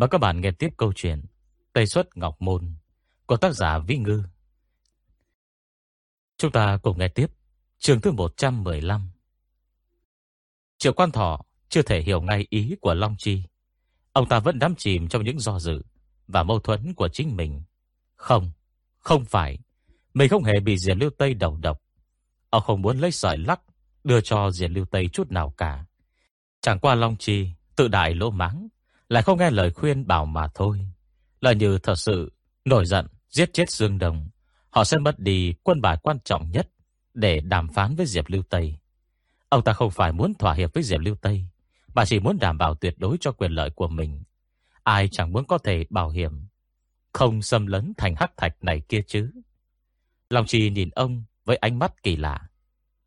Mời các bạn nghe tiếp câu chuyện Tây Xuất Ngọc Môn của tác giả Vĩ Ngư. Chúng ta cùng nghe tiếp chương thứ 115. Triệu Quan Thọ chưa thể hiểu ngay ý của Long Chi. Ông ta vẫn đắm chìm trong những do dự và mâu thuẫn của chính mình. Không, không phải. Mình không hề bị Diệp Lưu Tây đầu độc. Ông không muốn lấy sợi lắc đưa cho Diệp Lưu Tây chút nào cả. Chẳng qua Long Chi tự đại lỗ mắng, lại không nghe lời khuyên bảo mà thôi. Là như thật sự nổi giận giết chết Dương Đồng, họ sẽ mất đi quân bài quan trọng nhất để đàm phán với Diệp Lưu Tây. Ông ta không phải muốn thỏa hiệp với Diệp Lưu Tây, mà chỉ muốn đảm bảo tuyệt đối cho quyền lợi của mình. Ai chẳng muốn có thể bảo hiểm, không xâm lấn thành hắc thạch này kia chứ. Long Chi nhìn ông với ánh mắt kỳ lạ.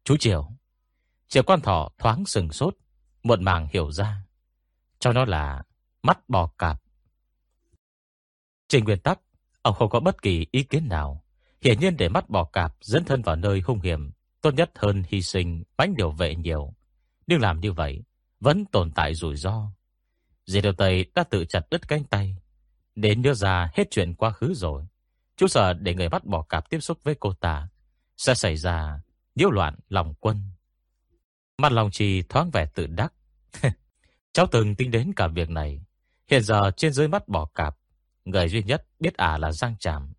Chú Triều. Triều quan thọ thoáng sừng sốt, muộn màng hiểu ra. Cho nó là mắt bò cạp. Trên nguyên tắc, ông không có bất kỳ ý kiến nào. Hiển nhiên để mắt bò cạp dẫn thân vào nơi hung hiểm, tốt nhất hơn hy sinh bánh điều vệ nhiều. Nhưng làm như vậy, vẫn tồn tại rủi ro. Dì Điều Tây đã tự chặt đứt cánh tay. Đến đưa ra hết chuyện quá khứ rồi. Chú sợ để người bắt bỏ cạp tiếp xúc với cô ta sẽ xảy ra nhiễu loạn lòng quân. Mặt lòng trì thoáng vẻ tự đắc. Cháu từng tính đến cả việc này. Hiện giờ trên dưới mắt bỏ cạp, người duy nhất biết à là Giang Tràm.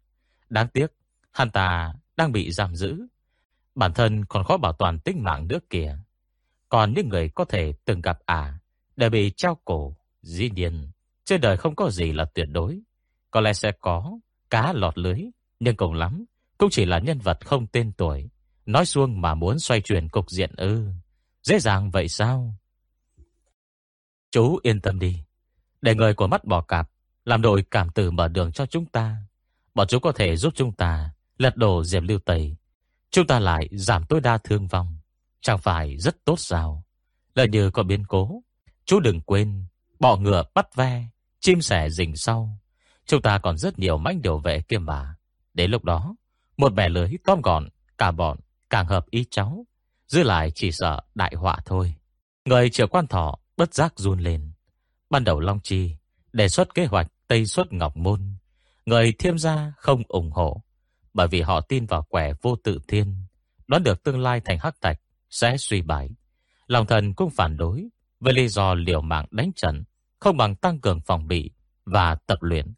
Đáng tiếc, hắn ta đang bị giam giữ. Bản thân còn khó bảo toàn tính mạng nữa kìa. Còn những người có thể từng gặp à đều bị trao cổ, dĩ nhiên, trên đời không có gì là tuyệt đối. Có lẽ sẽ có cá lọt lưới, nhưng cùng lắm cũng chỉ là nhân vật không tên tuổi. Nói xuông mà muốn xoay chuyển cục diện ư. Dễ dàng vậy sao? Chú yên tâm đi. Để người của mắt bò cạp làm đội cảm tử mở đường cho chúng ta. Bọn chú có thể giúp chúng ta lật đổ Diệp Lưu tẩy Chúng ta lại giảm tối đa thương vong. Chẳng phải rất tốt sao? Là như có biến cố. Chú đừng quên, bỏ ngựa bắt ve, chim sẻ rình sau. Chúng ta còn rất nhiều mãnh điều vệ kia mà. Đến lúc đó, một bẻ lưới tóm gọn, cả bọn càng hợp ý cháu. Giữ lại chỉ sợ đại họa thôi. Người triệu quan thọ bất giác run lên. Ban đầu Long Chi đề xuất kế hoạch Tây xuất Ngọc Môn. Người thiêm gia không ủng hộ. Bởi vì họ tin vào quẻ vô tự thiên. Đoán được tương lai thành hắc thạch sẽ suy bại. Lòng thần cũng phản đối với lý do liều mạng đánh trận không bằng tăng cường phòng bị và tập luyện.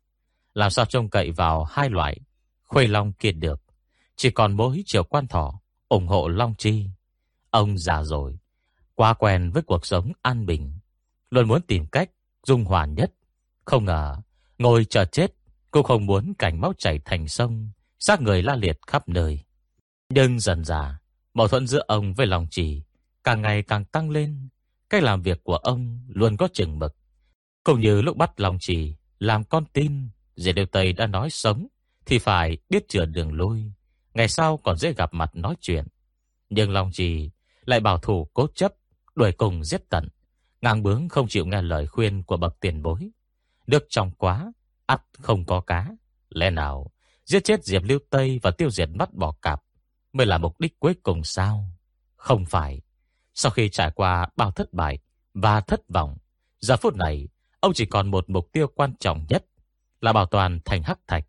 Làm sao trông cậy vào hai loại khuê long kia được. Chỉ còn mỗi chiều quan thỏ ủng hộ Long Chi. Ông già rồi, quá quen với cuộc sống an bình, luôn muốn tìm cách dung hòa nhất. Không ngờ, ngồi chờ chết, cô không muốn cảnh máu chảy thành sông, xác người la liệt khắp nơi. Nhưng dần dà, mâu thuẫn giữa ông với Long trì càng ngày càng tăng lên. Cách làm việc của ông luôn có chừng mực. Cũng như lúc bắt Long trì làm con tin, Dì Điều Tây đã nói sống thì phải biết chừa đường lui. Ngày sau còn dễ gặp mặt nói chuyện. Nhưng Long trì lại bảo thủ cố chấp, đuổi cùng giết tận. Ngang bướng không chịu nghe lời khuyên của bậc tiền bối. Nước trong quá, ắt không có cá. Lẽ nào, giết chết Diệp Lưu Tây và tiêu diệt mắt bỏ cạp mới là mục đích cuối cùng sao? Không phải. Sau khi trải qua bao thất bại và thất vọng, giờ phút này, ông chỉ còn một mục tiêu quan trọng nhất là bảo toàn thành hắc thạch.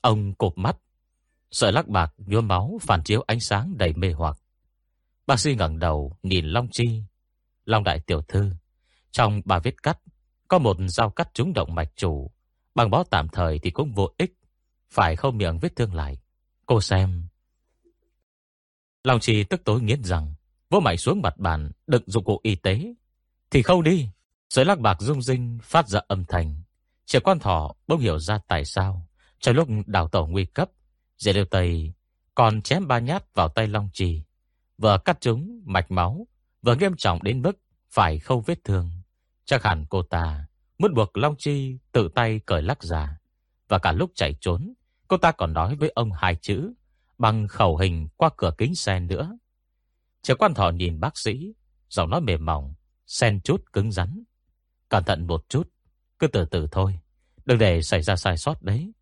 Ông cụp mắt, sợi lắc bạc nhuốm máu phản chiếu ánh sáng đầy mê hoặc. Bác sĩ ngẩng đầu nhìn Long Chi, Long đại tiểu thư, trong bà viết cắt có một dao cắt trúng động mạch chủ, bằng bó tạm thời thì cũng vô ích, phải khâu miệng vết thương lại. Cô xem. Long trì tức tối nghiến rằng, vỗ mạnh xuống mặt bàn, đựng dụng cụ y tế. Thì khâu đi. Sợi lắc bạc rung rinh phát ra âm thanh. Trẻ quan thỏ bỗng hiểu ra tại sao. Trong lúc đào tổ nguy cấp, dễ liêu tây còn chém ba nhát vào tay Long Trì. Vừa cắt trúng mạch máu, vừa nghiêm trọng đến mức phải khâu vết thương. Chắc hẳn cô ta muốn buộc Long Chi tự tay cởi lắc ra. Và cả lúc chạy trốn, cô ta còn nói với ông hai chữ bằng khẩu hình qua cửa kính xe nữa. Trẻ quan thỏ nhìn bác sĩ, giọng nói mềm mỏng, sen chút cứng rắn. Cẩn thận một chút, cứ từ từ thôi, đừng để xảy ra sai sót đấy.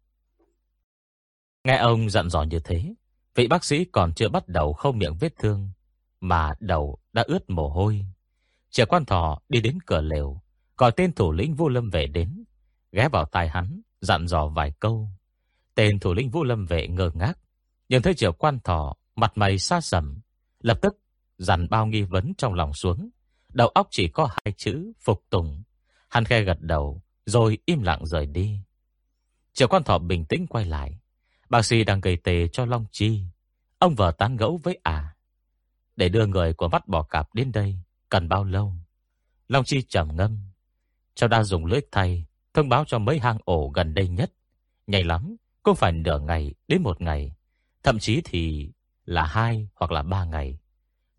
Nghe ông dặn dò như thế, vị bác sĩ còn chưa bắt đầu khâu miệng vết thương, mà đầu đã ướt mồ hôi. Trẻ quan thỏ đi đến cửa lều, gọi tên thủ lĩnh vô lâm về đến. ghé vào tai hắn, dặn dò vài câu. Tên thủ lĩnh Vu Lâm vệ ngơ ngác, nhưng thấy Triệu Quan Thọ mặt mày xa sầm, lập tức dằn bao nghi vấn trong lòng xuống, đầu óc chỉ có hai chữ phục tùng. Hắn khe gật đầu, rồi im lặng rời đi. Triệu Quan Thọ bình tĩnh quay lại, bác sĩ đang gây tề cho Long Chi. Ông vợ tán gẫu với à. Để đưa người của mắt bò cạp đến đây, cần bao lâu? Long Chi trầm ngâm. Cháu đã dùng lưỡi thay, thông báo cho mấy hang ổ gần đây nhất. Nhanh lắm, cũng phải nửa ngày đến một ngày. Thậm chí thì là hai hoặc là ba ngày.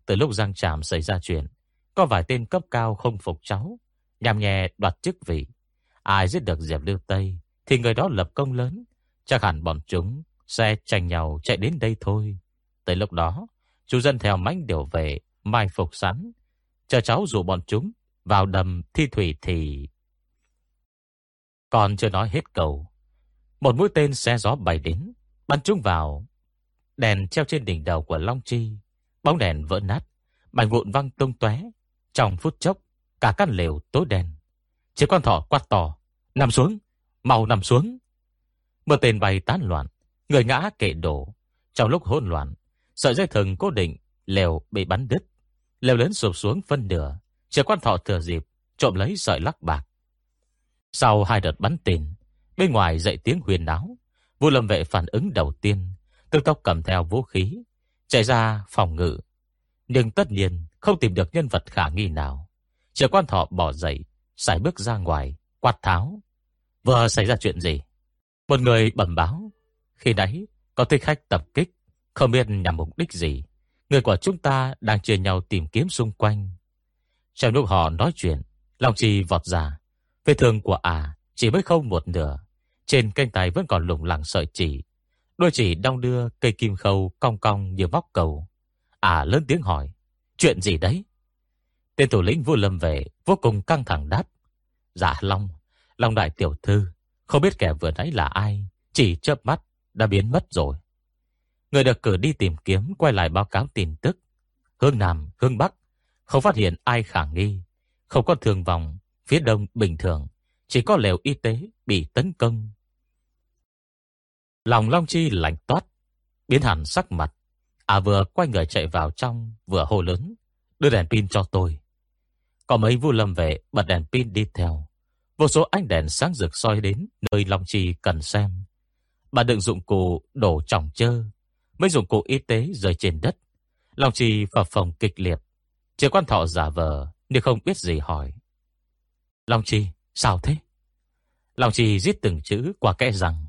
Từ lúc Giang Tràm xảy ra chuyện, có vài tên cấp cao không phục cháu, nhằm nhẹ đoạt chức vị. Ai giết được Diệp Lưu Tây, thì người đó lập công lớn. Chắc hẳn bọn chúng sẽ tranh nhau chạy đến đây thôi. Tới lúc đó, chú dân theo mánh điều về, mai phục sẵn. Chờ cháu rủ bọn chúng vào đầm thi thủy thì... Còn chưa nói hết cầu. Một mũi tên xe gió bay đến, bắn chúng vào. Đèn treo trên đỉnh đầu của Long Chi. Bóng đèn vỡ nát, mảnh vụn văng tung tóe. Trong phút chốc, cả căn lều tối đen. Chỉ con thỏ quát to, nằm xuống, mau nằm xuống. Mưa tên bay tán loạn, người ngã kệ đổ. Trong lúc hỗn loạn, sợi dây thừng cố định, lều bị bắn đứt. Lều lớn sụp xuống phân nửa, Trẻ quan thọ thừa dịp, trộm lấy sợi lắc bạc. Sau hai đợt bắn tên, bên ngoài dậy tiếng huyền náo. Vua lâm vệ phản ứng đầu tiên, tức tốc cầm theo vũ khí, chạy ra phòng ngự. Nhưng tất nhiên không tìm được nhân vật khả nghi nào. Trẻ quan thọ bỏ dậy, xài bước ra ngoài, quạt tháo. Vừa xảy ra chuyện gì? Một người bẩm báo. Khi nãy có thích khách tập kích, không biết nhằm mục đích gì. Người của chúng ta đang chia nhau tìm kiếm xung quanh. Trong lúc họ nói chuyện, Long Chi vọt ra. Vết thương của à chỉ mới không một nửa. Trên canh tay vẫn còn lủng lẳng sợi chỉ. Đôi chỉ đong đưa cây kim khâu cong cong như vóc cầu. À lớn tiếng hỏi. Chuyện gì đấy? Tên thủ lĩnh vua lâm về vô cùng căng thẳng đáp. Dạ Long, Long đại tiểu thư. Không biết kẻ vừa nãy là ai. Chỉ chớp mắt đã biến mất rồi. Người được cử đi tìm kiếm quay lại báo cáo tin tức. Hướng Nam, hướng Bắc không phát hiện ai khả nghi, không có thương vong, phía đông bình thường, chỉ có lều y tế bị tấn công. Lòng Long Chi lạnh toát, biến hẳn sắc mặt. À vừa quay người chạy vào trong, vừa hô lớn, đưa đèn pin cho tôi. Có mấy vu lâm vệ bật đèn pin đi theo. Vô số ánh đèn sáng rực soi đến nơi Long Chi cần xem. Bà đựng dụng cụ đổ trọng chơ, mấy dụng cụ y tế rơi trên đất. Long Chi phập phòng kịch liệt, Chỉ quan thọ giả vờ Nhưng không biết gì hỏi. Long Chi sao thế? Long Chi giết từng chữ qua kẽ rằng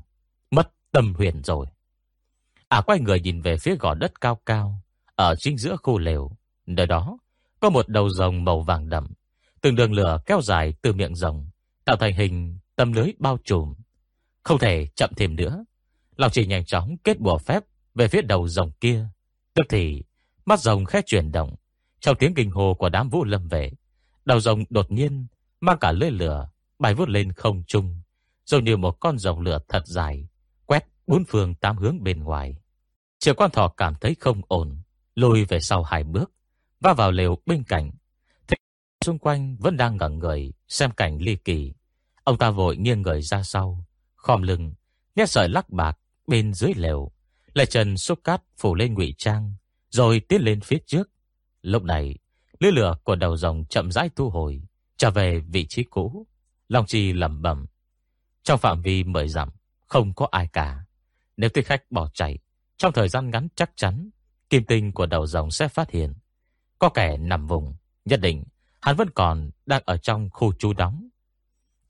Mất tâm huyền rồi. À quay người nhìn về phía gò đất cao cao Ở chính giữa khu lều. Nơi đó có một đầu rồng màu vàng đậm Từng đường lửa kéo dài từ miệng rồng Tạo thành hình tâm lưới bao trùm. Không thể chậm thêm nữa. Long Chi nhanh chóng kết bùa phép về phía đầu rồng kia Tức thì mắt rồng khẽ chuyển động trong tiếng kinh hồ của đám vũ lâm vệ, đầu rồng đột nhiên mang cả lưỡi lửa bay vút lên không trung, giống như một con rồng lửa thật dài, quét bốn phương tám hướng bên ngoài. Triệu quan thọ cảm thấy không ổn, lùi về sau hai bước, va vào lều bên cạnh. Thế xung quanh vẫn đang ngẩn người xem cảnh ly kỳ. Ông ta vội nghiêng người ra sau, khom lưng, nhét sợi lắc bạc bên dưới lều, lại trần xúc cát phủ lên ngụy trang, rồi tiến lên phía trước, Lúc này, lưỡi lửa của đầu rồng chậm rãi thu hồi, trở về vị trí cũ. Long Chi lầm bẩm, trong phạm vi mười dặm không có ai cả. Nếu thích khách bỏ chạy, trong thời gian ngắn chắc chắn kim tinh của đầu rồng sẽ phát hiện. Có kẻ nằm vùng, nhất định hắn vẫn còn đang ở trong khu trú đóng.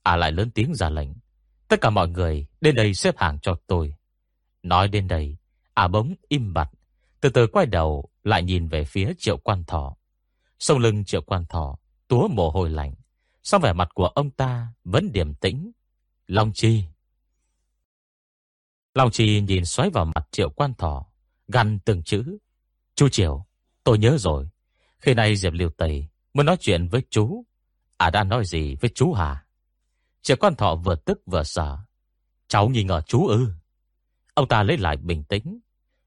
À lại lớn tiếng ra lệnh, tất cả mọi người đến đây xếp hàng cho tôi. Nói đến đây, à bỗng im bặt, từ từ quay đầu lại nhìn về phía triệu quan thọ. Sông lưng triệu quan thọ, túa mồ hôi lạnh. Xong vẻ mặt của ông ta vẫn điềm tĩnh. Long chi. Long chi nhìn xoáy vào mặt triệu quan thọ, gằn từng chữ. Chú Triệu, tôi nhớ rồi. Khi nay Diệp Liêu Tây muốn nói chuyện với chú. À đã nói gì với chú hả? Triệu quan thọ vừa tức vừa sợ. Cháu nghi ngờ chú ư. Ông ta lấy lại bình tĩnh.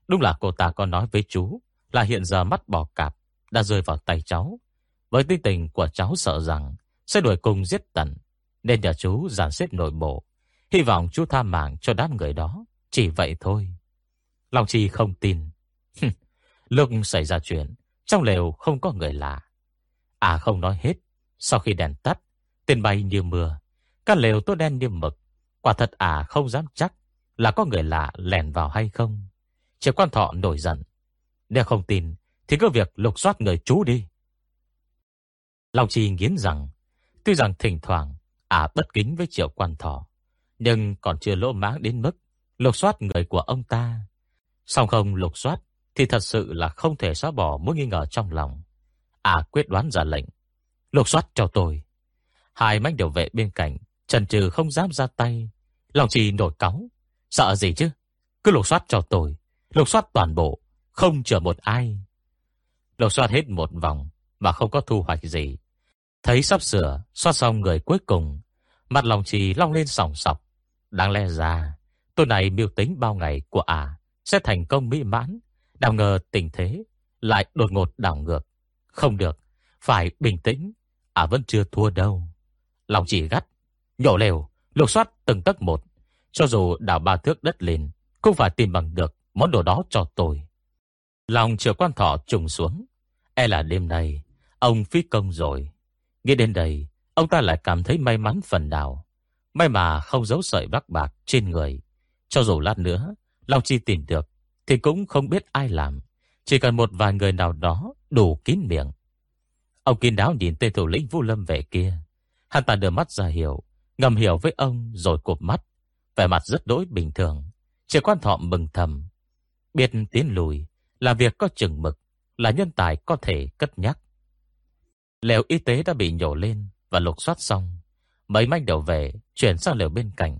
Đúng là cô ta có nói với chú là hiện giờ mắt bò cạp, đã rơi vào tay cháu. Với tinh tình của cháu sợ rằng sẽ đuổi cùng giết tận. Nên nhờ chú giàn xếp nội bộ Hy vọng chú tha mạng cho đám người đó Chỉ vậy thôi Long Chi không tin Lúc xảy ra chuyện, Trong lều không có người lạ À không nói hết, Sau khi đèn tắt Tên bay như mưa Các lều tối đen như mực Quả thật à không dám chắc là có người lạ lèn vào hay không? Triệu quan thọ nổi giận. Nếu không tin, Thì cứ việc lục soát người chú đi. Long Chi nghiến rằng, Tuy rằng thỉnh thoảng À bất kính với triệu quan thọ, Nhưng còn chưa lỗ mãng đến mức Lục soát người của ông ta. Xong không lục soát Thì thật sự là không thể xóa bỏ mối nghi ngờ trong lòng. À quyết đoán ra lệnh, Lục soát cho tôi. Hai mánh điều vệ bên cạnh Trần trừ không dám ra tay. Lòng chỉ nổi cáu Sợ gì chứ? Cứ lục soát cho tôi. Lục soát toàn bộ. Không chờ một ai. Lục soát hết một vòng Mà không có thu hoạch gì. Thấy sắp sửa, Soát xong người cuối cùng. Mặt lòng trì long lên sòng sọc. Đáng lẽ ra, Tôi này miêu tính bao ngày của à Sẽ thành công mỹ mãn. Đào ngờ tình thế Lại đột ngột đảo ngược. Không được, Phải bình tĩnh. À vẫn chưa thua đâu. Lòng chỉ gắt, Nhổ lều, Lục soát từng tấc một. Cho dù đào ba thước đất lên Cũng phải tìm bằng được món đồ đó cho tôi. Lòng chờ quan thọ trùng xuống. E là đêm nay, Ông phí công rồi. Nghĩ đến đây, Ông ta lại cảm thấy may mắn phần nào. May mà không giấu sợi vác bạc trên người. Cho dù lát nữa, Long Chi tìm được, Thì cũng không biết ai làm. Chỉ cần một vài người nào đó đủ kín miệng. Ông kín đáo nhìn tên thủ lĩnh Vũ Lâm về kia. Hắn ta đưa mắt ra hiểu Ngầm hiểu với ông rồi cụp mắt. Vẻ mặt rất đối bình thường. Triệu quan thọ mừng thầm. Biết tiến lùi Là việc có chừng mực, Là nhân tài có thể cất nhắc. Lều y tế đã bị nhổ lên Và lục soát xong. Mấy manh đầu về, chuyển sang lều bên cạnh.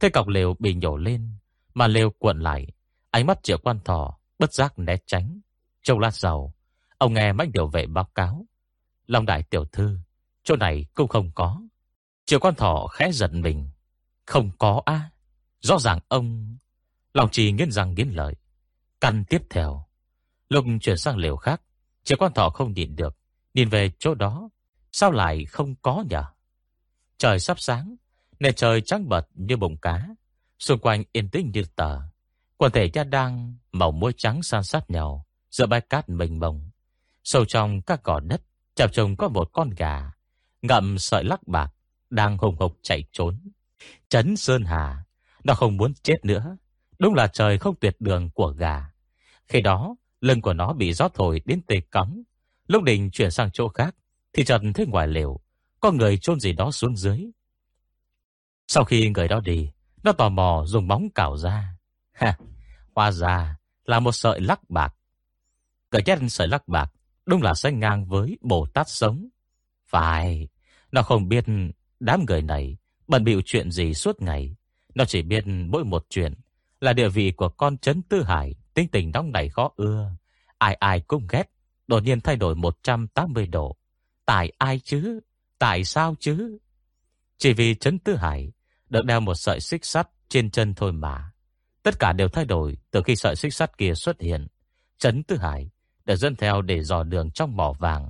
Thế cọc lều bị nhổ lên, Mà lều cuộn lại. Ánh mắt triệu quan thọ bất giác né tránh. Trong lát sau, Ông nghe manh điều vệ báo cáo. Long đại tiểu thư, Chỗ này cũng không có. Triệu quan thọ khẽ giật mình. Không có á. Rõ ràng ông, Lòng trì nghiến răng nghiến lợi. Căn tiếp theo Lục chuyển sang liều khác, Chỉ quan thọ không nhìn được, Nhìn về chỗ đó. Sao lại không có nhỉ Trời sắp sáng Nền trời trắng bật như bụng cá. Xung quanh yên tĩnh như tờ. Quần thể cha đang màu muối trắng san sát nhau Giữa bãi cát mênh mông. Sâu trong các cỏ đất Chạp trồng có một con gà, Ngậm sợi lắc bạc, Đang hùng hục chạy trốn. Trấn Sơn Hà Nó không muốn chết nữa. Đúng là trời không tuyệt đường của gà. Khi đó lưng của nó bị gió thổi đến tê cóng. Lúc định chuyển sang chỗ khác Thì trần thấy ngoài lều Có người chôn gì đó xuống dưới. Sau khi người đó đi Nó tò mò dùng móng cào ra. Ha, Hoa ra là một sợi lắc bạc. Cởi chết sợi lắc bạc Đúng là sẽ ngang với Bồ Tát sống. Phải Nó không biết đám người này Bận bịu chuyện gì suốt ngày. Nó chỉ biết mỗi một chuyện Là địa vị của con trấn tư hải Tính tình nóng này khó ưa. Ai ai cũng ghét Đột nhiên thay đổi 180 độ. Tại ai chứ? Tại sao chứ? Chỉ vì Trấn tư hải Được đeo một sợi xích sắt trên chân thôi mà. Tất cả đều thay đổi Từ khi sợi xích sắt kia xuất hiện. Trấn tư hải được dân theo để dò đường trong mỏ vàng.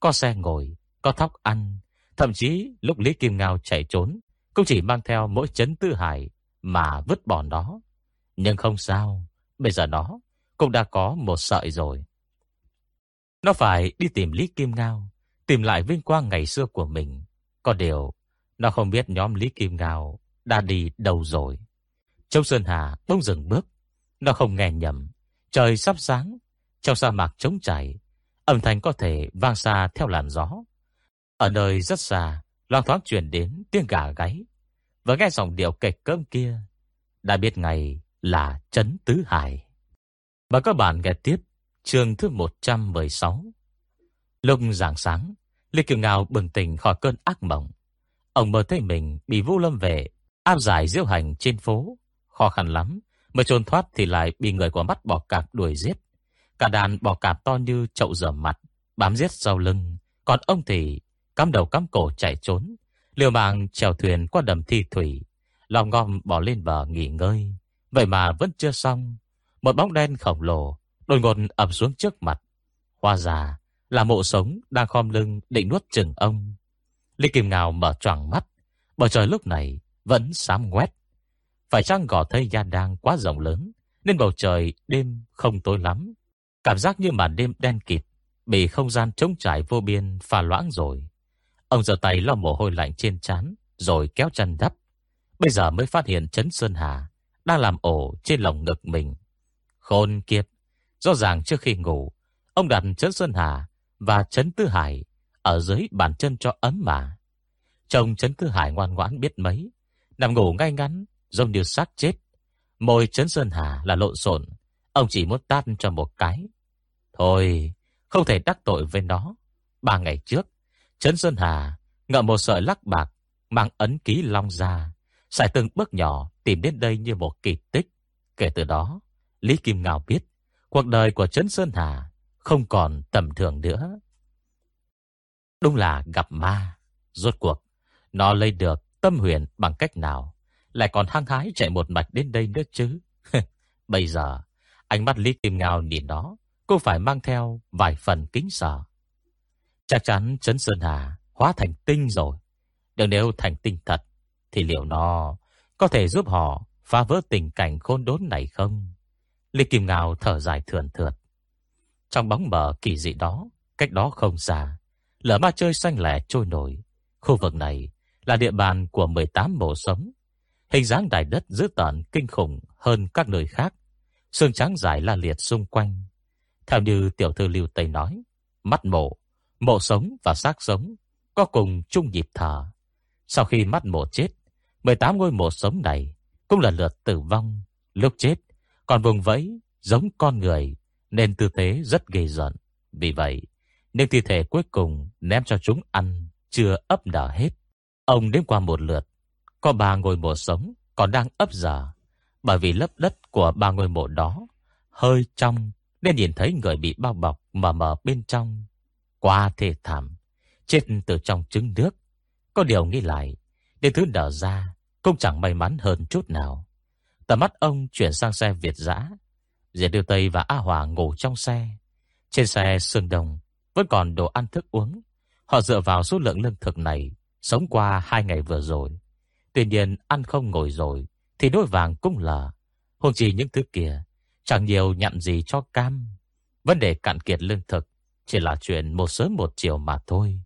Có xe ngồi, có thóc ăn. Thậm chí lúc Lý Kim Ngao chạy trốn, cũng chỉ mang theo mỗi chấn tư hải mà vứt bỏ nó. Nhưng không sao, bây giờ nó cũng đã có một sợi rồi. Nó phải đi tìm Lý Kim Ngao, tìm lại vinh quang ngày xưa của mình. Có điều, nó không biết nhóm Lý Kim Ngao đã đi đâu rồi. Châu Sơn Hà bỗng dừng bước. Nó không nghe nhầm. Trời sắp sáng, trong sa mạc trống trải, âm thanh có thể vang xa theo làn gió. Ở nơi rất xa, loang thoáng truyền đến tiếng gà gáy. Và nghe dòng điệu kịch cơm kia, đã biết ngày là Trấn Tứ Hải. Và các bạn nghe tiếp chương thứ 116. Lúc rạng sáng, Lê Kiều Ngào bừng tỉnh khỏi cơn ác mộng. Ông mơ thấy mình bị Vũ Lâm về, áp giải diễu hành trên phố. Khó khăn lắm, mới trốn thoát thì lại bị người của mắt bỏ cạp đuổi giết. Cả đàn bò cạp to như chậu rửa mặt, bám giết sau lưng. Còn ông thì cắm đầu cắm cổ chạy trốn, liều mạng chèo thuyền qua đầm thi thủy, lòng ngon bỏ lên bờ nghỉ ngơi. Vậy mà vẫn chưa xong. Một bóng đen khổng lồ đột ngột ập xuống trước mặt. Hoa già là mộ sống đang khom lưng định nuốt chừng ông. Lý Kim Ngào mở choàng mắt, Bầu trời lúc này vẫn xám ngoét. Phải chăng gò thây gia đang quá rộng lớn, nên bầu trời đêm không tối lắm. Cảm giác như màn đêm đen kịt, bị không gian trống trải vô biên pha loãng rồi. Ông giơ tay lau mồ hôi lạnh trên trán rồi kéo chân đắp. Bây giờ mới phát hiện Trấn Sơn Hà đang làm ổ trên lòng ngực mình. Khôn kiếp, rõ ràng trước khi ngủ, ông đặt Trấn Sơn Hà và Trấn Tư Hải ở dưới bàn chân cho ấm mà. trông Trấn Tư Hải ngoan ngoãn biết mấy, nằm ngủ ngay ngắn, giống như xác chết. Môi Trấn Sơn Hà là lộn xộn, ông chỉ muốn tát cho một cái. Thôi, không thể đắc tội với nó. Ba ngày trước, Trấn Sơn Hà ngậm một sợi lắc bạc, mang ấn ký long ra, xài từng bước nhỏ tìm đến đây như một kỳ tích. Kể từ đó, Lý Kim Ngạo biết cuộc đời của Trấn Sơn Hà không còn tầm thường nữa. Đúng là gặp ma. Rốt cuộc, nó lấy được tâm huyền bằng cách nào? Lại còn hăng hái chạy một mạch đến đây nữa chứ? Bây giờ, ánh mắt Lý Kim Ngạo nhìn nó, cô phải mang theo vài phần kính sợ. Chắc chắn Trấn Sơn Hà hóa thành tinh rồi. Đừng nếu thành tinh thật, thì liệu nó có thể giúp họ phá vỡ tình cảnh khôn đốn này không? Lý Kim ngào thở dài thườn thượt. Trong bóng mờ kỳ dị đó, cách đó không xa, lở ma chơi xanh lẻ trôi nổi. Khu vực này là địa bàn của 18 bộ sống. Hình dáng đài đất dữ tợn kinh khủng hơn các nơi khác. Sương trắng dài la liệt xung quanh. Theo như tiểu thư Lưu Tây nói, mắt mộ, mộ sống và xác sống có cùng chung nhịp thở. Sau khi mắt mộ chết, 18 ngôi mộ sống này cũng là lượt tử vong. Lúc chết, còn vùng vẫy giống con người nên tư thế rất gây giận. Vì vậy, nên thi thể cuối cùng ném cho chúng ăn chưa ấp nở hết. Ông đến qua một lượt, có ba ngôi mộ sống còn đang ấp dở. Bởi vì lớp đất của ba ngôi mộ đó hơi trong nên nhìn thấy người bị bao bọc mờ mờ bên trong. Quá thê thảm, chết từ trong trứng nước. Có điều nghĩ lại, đến thứ nở ra cũng chẳng may mắn hơn chút nào. Tầm mắt ông chuyển sang xe Việt dã Diệt Điều Tây và A Hòa ngủ trong xe. Trên xe sương đồng vẫn còn đồ ăn thức uống. Họ dựa vào số lượng lương thực này sống qua hai ngày vừa rồi. Tuy nhiên ăn không ngồi rồi thì đôi vàng cũng là. Không chỉ những thứ kia chẳng nhiều nhận gì cho cam. Vấn đề cạn kiệt lương thực chỉ là chuyện một sớm một chiều mà thôi.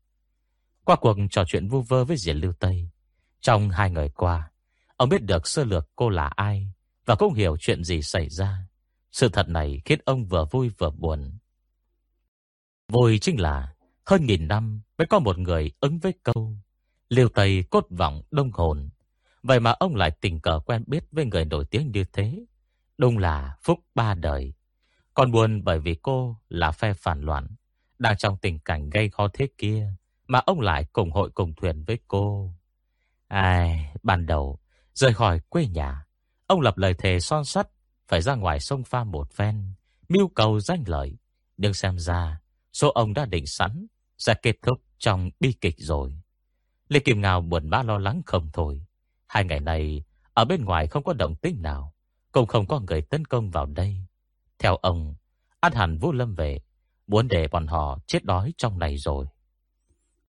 Qua cuộc trò chuyện vu vơ với diễn Lưu Tây, trong hai ngày qua, ông biết được sơ lược cô là ai và cũng hiểu chuyện gì xảy ra. Sự thật này khiến ông vừa vui vừa buồn. Vui chính là hơn nghìn năm mới có một người ứng với câu Liêu Tây cốt vọng đông hồn. Vậy mà ông lại tình cờ quen biết với người nổi tiếng như thế. Đúng là phúc ba đời. Còn buồn bởi vì cô là phe phản loạn. Đang trong tình cảnh gây khó thế kia. Mà ông lại cùng hội cùng thuyền với cô. Ai, ban đầu, rời khỏi quê nhà. Ông lập lời thề son sắt. Phải ra ngoài sông pha một phen. Mưu cầu danh lợi. Nhưng xem ra, số ông đã định sẵn. Sẽ kết thúc trong bi kịch rồi. Lê Kim Ngào buồn bã lo lắng không thôi. Hai ngày này, ở bên ngoài không có động tĩnh nào. Cũng không có người tấn công vào đây. Theo ông, An hẳn Vũ Lâm về, muốn để bọn họ chết đói trong này rồi.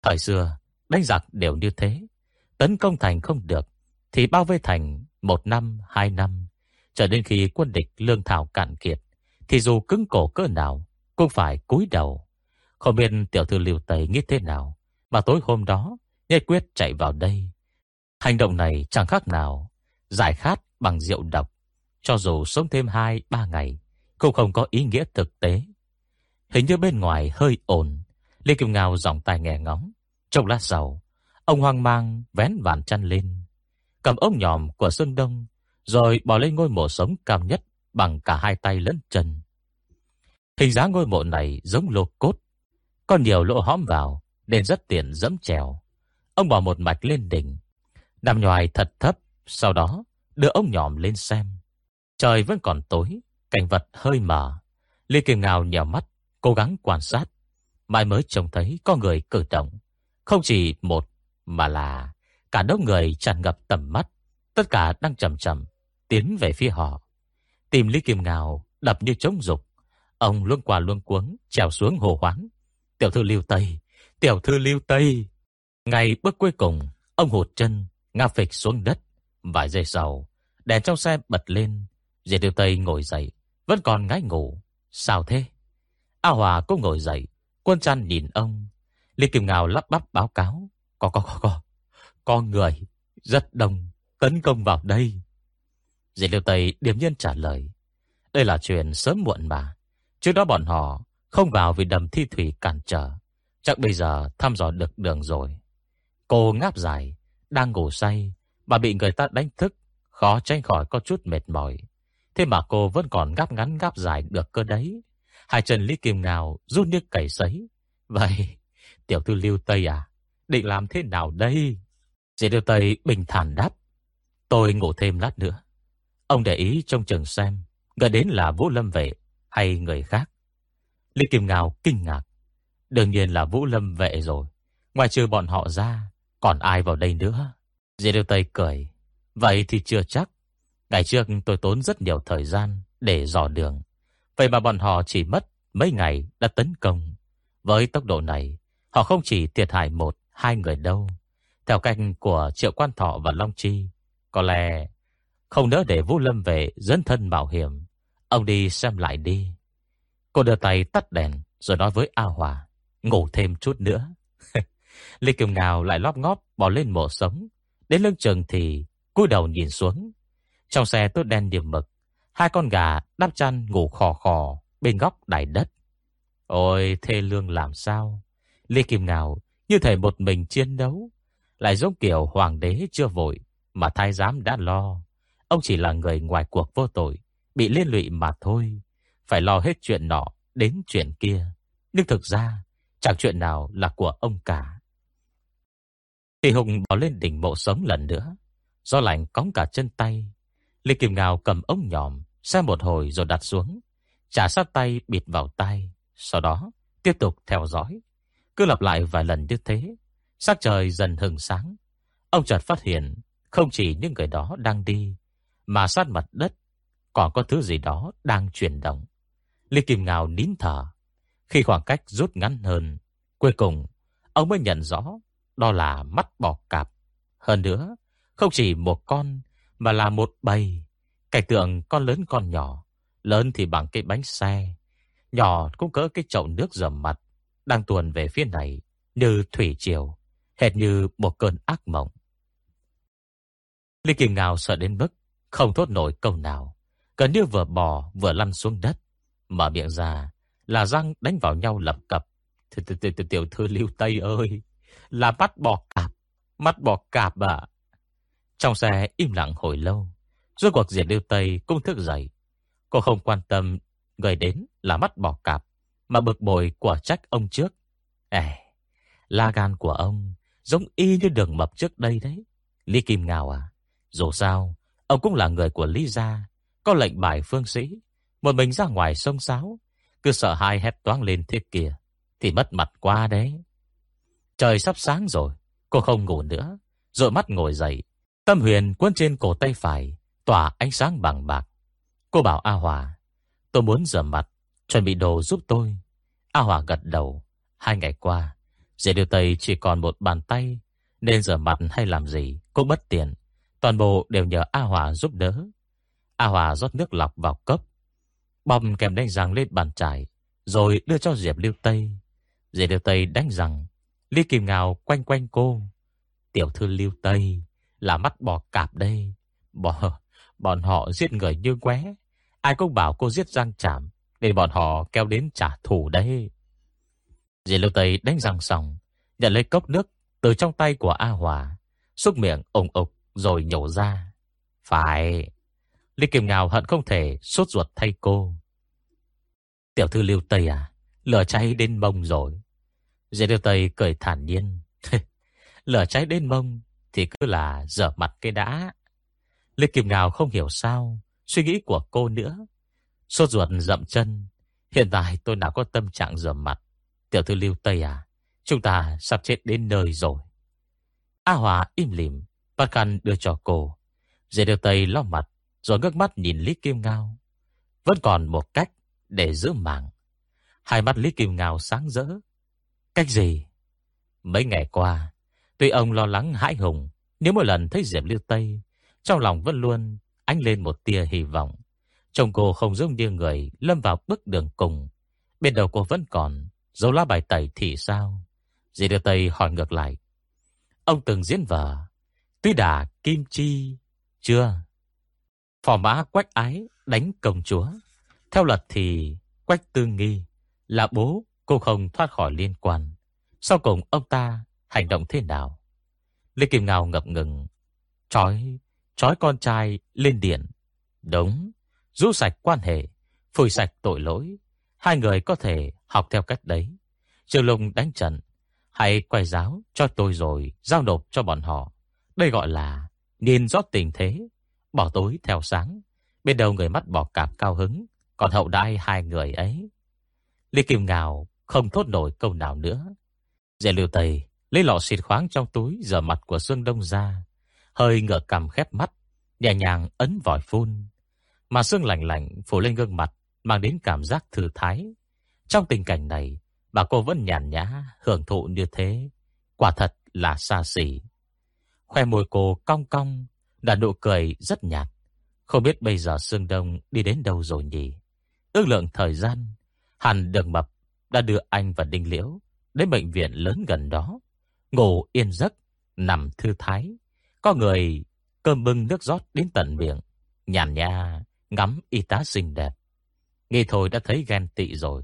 Thời xưa, đánh giặc đều như thế. Tấn công thành không được, thì bao vây thành một năm, hai năm. Cho đến khi quân địch lương thảo cạn kiệt, thì dù cứng cổ cỡ nào, cũng phải cúi đầu. Không biết tiểu thư liều tây nghĩ thế nào, mà tối hôm đó, nhất quyết chạy vào đây. Hành động này chẳng khác nào, giải khát bằng rượu độc. Cho dù sống thêm 2-3 ngày Cũng không có ý nghĩa thực tế Hình như bên ngoài hơi ồn. Lê Kim Ngao giọng tai nghe ngóng. Trong lát sau Ông hoang mang vén vàn chăn lên. Cầm ống nhòm của Xuân Đông Rồi bỏ lên ngôi mộ sống cao nhất Bằng cả hai tay lẫn chân. Hình dáng ngôi mộ này giống lô cốt. Có nhiều lỗ hõm vào Nên rất tiện dẫm trèo. Ông bỏ một mạch lên đỉnh. Nằm nhòi thật thấp Sau đó đưa ống nhòm lên xem. Trời vẫn còn tối, cảnh vật hơi mờ. Lê Kiều Ngào nhào mắt, cố gắng quan sát. Mai mới trông thấy có người cử động. Không chỉ một, mà là cả đống người tràn ngập tầm mắt. Tất cả đang chậm chậm tiến về phía họ. Tìm Lý Kim Ngào đập như trống dục. Ông luôn qua luôn cuống, trèo xuống hồ hoáng Tiểu thư lưu Tây, tiểu thư lưu Tây. Ngày bước cuối cùng, ông hụt chân, ngã phịch xuống đất. Vài giây sau, đèn trong xe bật lên. Diệp lưu Tây ngồi dậy, vẫn còn ngái ngủ. Sao thế? A Hòa cũng ngồi dậy, quân chăn nhìn ông. Lý Kim Ngào lắp bắp báo cáo. Có, có, có, có. Có người rất đông tấn công vào đây. Diệp liêu Tây điềm nhiên trả lời. Đây là chuyện sớm muộn mà. Trước đó bọn họ không vào vì đầm thi thủy cản trở. Chắc bây giờ thăm dò được đường rồi. Cô ngáp dài, đang ngủ say, bà bị người ta đánh thức, khó tránh khỏi có chút mệt mỏi. Thế mà cô vẫn còn ngáp ngắn ngáp dài được cơ đấy. Hai chân Lý Kim Ngào rút như cầy sấy. Vậy, tiểu thư Lưu Tây à, định làm thế nào đây? Dì Lưu Tây bình thản đáp. Tôi ngủ thêm lát nữa. Ông để ý trong trường xem, gần đến là Vũ Lâm Vệ hay người khác. Lý Kim Ngào kinh ngạc. Đương nhiên là Vũ Lâm Vệ rồi. Ngoài trừ bọn họ ra, còn ai vào đây nữa? Dì Lưu Tây cười. Vậy thì chưa chắc. Ngày trước tôi tốn rất nhiều thời gian để dò đường. Vậy mà bọn họ chỉ mất mấy ngày đã tấn công. Với tốc độ này, họ không chỉ thiệt hại một, hai người đâu. Theo canh của Triệu Quan Thọ và Long Chi, có lẽ không đỡ để Vũ Lâm về dẫn thân bảo hiểm. Ông đi xem lại đi. Cô đưa tay tắt đèn rồi nói với A Hòa, ngủ thêm chút nữa. lê Kiều Ngào lại lóp ngóp bỏ lên mộ sống. Đến lưng chừng thì cúi đầu nhìn xuống. Trong xe tốt đen điểm mực, hai con gà đắp chăn ngủ khò khò bên góc đài đất. Ôi, thê lương làm sao? Lê Kim Ngào như thể một mình chiến đấu, lại giống kiểu hoàng đế chưa vội mà thái giám đã lo. Ông chỉ là người ngoài cuộc vô tội, bị liên lụy mà thôi, phải lo hết chuyện nọ đến chuyện kia. Nhưng thực ra, chẳng chuyện nào là của ông cả. Thì Hùng bỏ lên đỉnh bộ sống lần nữa, do lạnh cóng cả chân tay. Lê Kim Ngào cầm ống nhòm, xem một hồi rồi đặt xuống, trả sát tay bịt vào tay, sau đó tiếp tục theo dõi. Cứ lặp lại vài lần như thế, sắc trời dần hừng sáng. Ông chợt phát hiện không chỉ những người đó đang đi, mà sát mặt đất còn có thứ gì đó đang chuyển động. Lý Kim Ngào nín thở. Khi khoảng cách rút ngắn hơn, cuối cùng ông mới nhận rõ đó là mắt bò cạp. Hơn nữa, không chỉ một con mà là một bầy cái tượng con lớn con nhỏ, lớn thì bằng cái bánh xe, nhỏ cũng cỡ cái chậu nước rầm mặt, đang tuồn về phía này như thủy triều, hệt như một cơn ác mộng. Lý Kỳ Ngào sợ đến mức không thốt nổi câu nào, gần như vừa bò vừa lăn xuống đất, mở miệng ra là răng đánh vào nhau lập cập. Tiểu thư Lưu Tây ơi, là mắt bò cạp, mắt bò cạp à. Trong xe im lặng hồi lâu, rốt cuộc diệt Lưu Tây cũng thức dậy. Cô không quan tâm người đến là mắt bỏ cạp, mà bực bội của trách ông trước. Ê, la gan của ông giống y như đường mập trước đây đấy. Lý Kim Ngào à, dù sao, ông cũng là người của Lý Gia, có lệnh bài phương sĩ, một mình ra ngoài sông sáo, cứ sợ hai hét toán lên thế kia, thì mất mặt qua đấy. Trời sắp sáng rồi, cô không ngủ nữa, rồi mắt ngồi dậy. Tâm huyền cuốn trên cổ tay phải, tỏa ánh sáng bằng bạc. Cô bảo A Hòa, tôi muốn rửa mặt, chuẩn bị đồ giúp tôi. A Hòa gật đầu. Hai ngày qua, dễ điều Tây chỉ còn một bàn tay, nên rửa mặt hay làm gì cũng bất tiện. Toàn bộ đều nhờ A Hòa giúp đỡ. A Hòa rót nước lọc vào cốc, bầm kèm đánh răng lên bàn trải, rồi đưa cho Diệp Lưu Tây. Diệp Lưu Tây đánh răng, Lý Kim Ngào quanh quanh cô. Tiểu thư Lưu Tây là mắt bò cạp đây. Bò, bọn họ giết người như qué. Ai cũng bảo cô giết răng chạm, để bọn họ kéo đến trả thù đây. Diệp Lưu Tây đánh răng xong, nhận lấy cốc nước từ trong tay của A Hòa, xúc miệng ủng ục rồi nhổ ra. Phải. Lý Kim Ngào hận không thể sốt ruột thay cô. Tiểu thư Lưu Tây à, lửa cháy đến mông rồi. Dễ Lưu Tây cười thản nhiên. lửa cháy đến mông thì cứ là dở mặt cái đã. Lý Kim Ngào không hiểu sao suy nghĩ của cô nữa. Sốt ruột dậm chân. Hiện tại tôi nào có tâm trạng rửa mặt. Tiểu thư Lưu Tây à, chúng ta sắp chết đến nơi rồi. A Hòa im lìm, bắt khăn đưa cho cô. Dê đưa Tây lo mặt, rồi ngước mắt nhìn Lý Kim Ngao. Vẫn còn một cách để giữ mạng. Hai mắt Lý Kim Ngao sáng rỡ. Cách gì? Mấy ngày qua, tuy ông lo lắng hãi hùng Nếu mỗi lần thấy Diệp Lưu Tây, trong lòng vẫn luôn ánh lên một tia hy vọng. Chồng cô không giống như người lâm vào bước đường cùng. Bên đầu cô vẫn còn dấu lá bài tẩy thì sao? Dì Đưa Tây hỏi ngược lại. Ông từng diễn vở, tuy đà kim chi, chưa? Phò mã quách ái đánh công chúa. Theo luật thì quách tư nghi là bố cô không thoát khỏi liên quan. Sau cùng ông ta hành động thế nào? Lê Kim Ngào ngập ngừng. Chói, trói con trai lên điện. Đúng, rũ sạch quan hệ, phủi sạch tội lỗi. Hai người có thể học theo cách đấy. Trường Lùng đánh trận, hãy quay giáo cho tôi rồi giao nộp cho bọn họ. Đây gọi là nhìn rõ tình thế, bỏ tối theo sáng. Bên đầu người mắt bỏ cạp cao hứng, còn hậu đai hai người ấy. Lý Kim Ngào không thốt nổi câu nào nữa. Dẻ lưu tây lấy lọ xịt khoáng trong túi giờ mặt của Xuân Đông ra. Hơi ngửa cầm khép mắt, nhẹ nhàng ấn vòi phun. Mà sương lạnh lạnh phủ lên gương mặt, mang đến cảm giác thư thái. Trong tình cảnh này, bà cô vẫn nhàn nhã, hưởng thụ như thế. Quả thật là xa xỉ. Khoe môi cô cong cong, đã nụ cười rất nhạt. Không biết bây giờ Sương Đông đi đến đâu rồi nhỉ? Ước lượng thời gian, hẳn đường mập đã đưa anh và Đinh Liễu đến bệnh viện lớn gần đó. Ngủ yên giấc, nằm thư thái. Có người cơm bưng nước rót đến tận miệng. Nhàn nha, ngắm y tá xinh đẹp. nghe thôi đã thấy ghen tị rồi.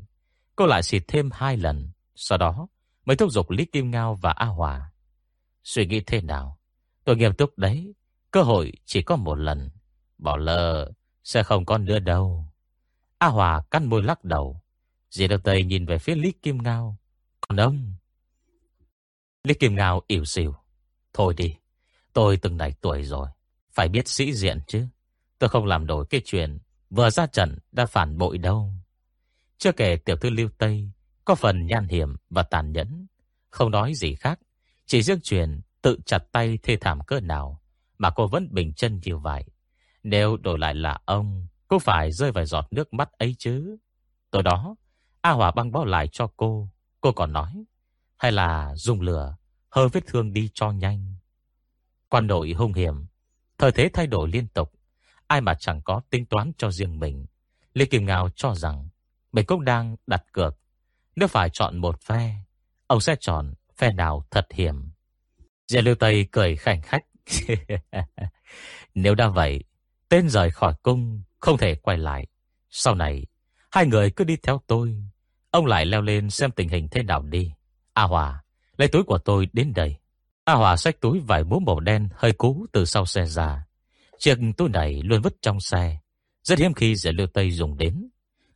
Cô lại xịt thêm hai lần. Sau đó mới thúc giục Lý Kim Ngao và A Hòa. Suy nghĩ thế nào? Tôi nghiêm túc đấy. Cơ hội chỉ có một lần. Bỏ lỡ, sẽ không còn nữa đâu. A Hòa cắn môi lắc đầu. Dì Đào Tây nhìn về phía Lý Kim Ngao. Còn ông... Lý Kim Ngao ỉu xìu. Thôi đi, tôi từng này tuổi rồi. Phải biết sĩ diện chứ. Tôi không làm đổi cái chuyện vừa ra trận đã phản bội đâu. Chưa kể tiểu thư Lưu Tây có phần nhan hiểm và tàn nhẫn. Không nói gì khác. Chỉ riêng chuyện tự chặt tay thê thảm cơ nào mà cô vẫn bình chân như vậy. Nếu đổi lại là ông, cô phải rơi vài giọt nước mắt ấy chứ. Tối đó, A Hòa băng bó lại cho cô. Cô còn nói, hay là dùng lửa, hơ vết thương đi cho nhanh. Quan nội hung hiểm, thời thế thay đổi liên tục. Ai mà chẳng có tính toán cho riêng mình. Lê Kim Ngao cho rằng mình cũng đang đặt cược. Nếu phải chọn một phe, ông sẽ chọn phe nào thật hiểm. Dè Lưu Tây cười khảnh khách. Nếu đã vậy, tên rời khỏi cung không thể quay lại. Sau này, hai người cứ đi theo tôi. Ông lại leo lên xem tình hình thế nào đi. A Hòa, lấy túi của tôi đến đây. A Hòa xách túi vải bố màu đen hơi cũ từ sau xe ra. Chiếc túi này luôn vứt trong xe. Rất hiếm khi Dẻ Lưu Tây dùng đến.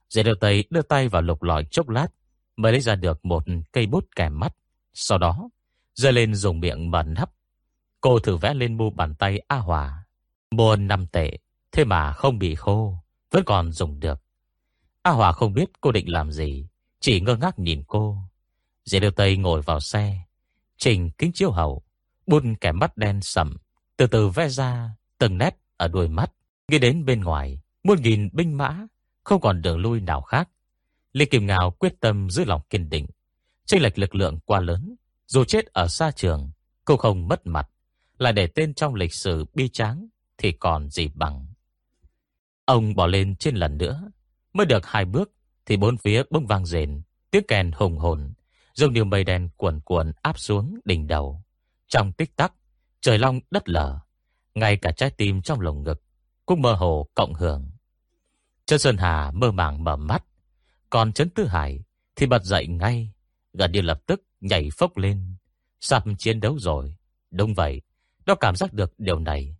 Dẻ Lưu Tây đưa tay vào lục lọi chốc lát mới lấy ra được một cây bút kèm mắt. Sau đó, giơ lên dùng miệng bẩn nắp. Cô thử vẽ lên mu bàn tay A Hòa. Mua năm tệ, thế mà không bị khô, vẫn còn dùng được. A Hòa không biết cô định làm gì, chỉ ngơ ngác nhìn cô. Dì Liêu Tây ngồi vào xe, trình kính chiếu hậu, bun kẻ mắt đen sầm, từ từ vẽ ra từng nét ở đuôi mắt. Nghĩ đến bên ngoài, muôn nghìn binh mã, không còn đường lui nào khác. Lê Kim Ngào quyết tâm giữ lòng kiên định. Chênh lệch lực lượng quá lớn, dù chết ở xa trường, cô không mất mặt, lại để tên trong lịch sử bi tráng thì còn gì bằng. Ông bỏ lên trên lần nữa, mới được hai bước thì bốn phía bông vang rền, tiếng kèn hùng hồn, dường như mây đen cuồn cuộn áp xuống đỉnh đầu. Trong tích tắc, trời long đất lở, ngay cả trái tim trong lồng ngực cũng mơ hồ cộng hưởng. Trân Sơn Hà mơ màng mở mắt, còn Trấn Tư Hải thì bật dậy ngay, gần như lập tức nhảy phốc lên. Sắp chiến đấu rồi. Đúng vậy, nó cảm giác được điều này.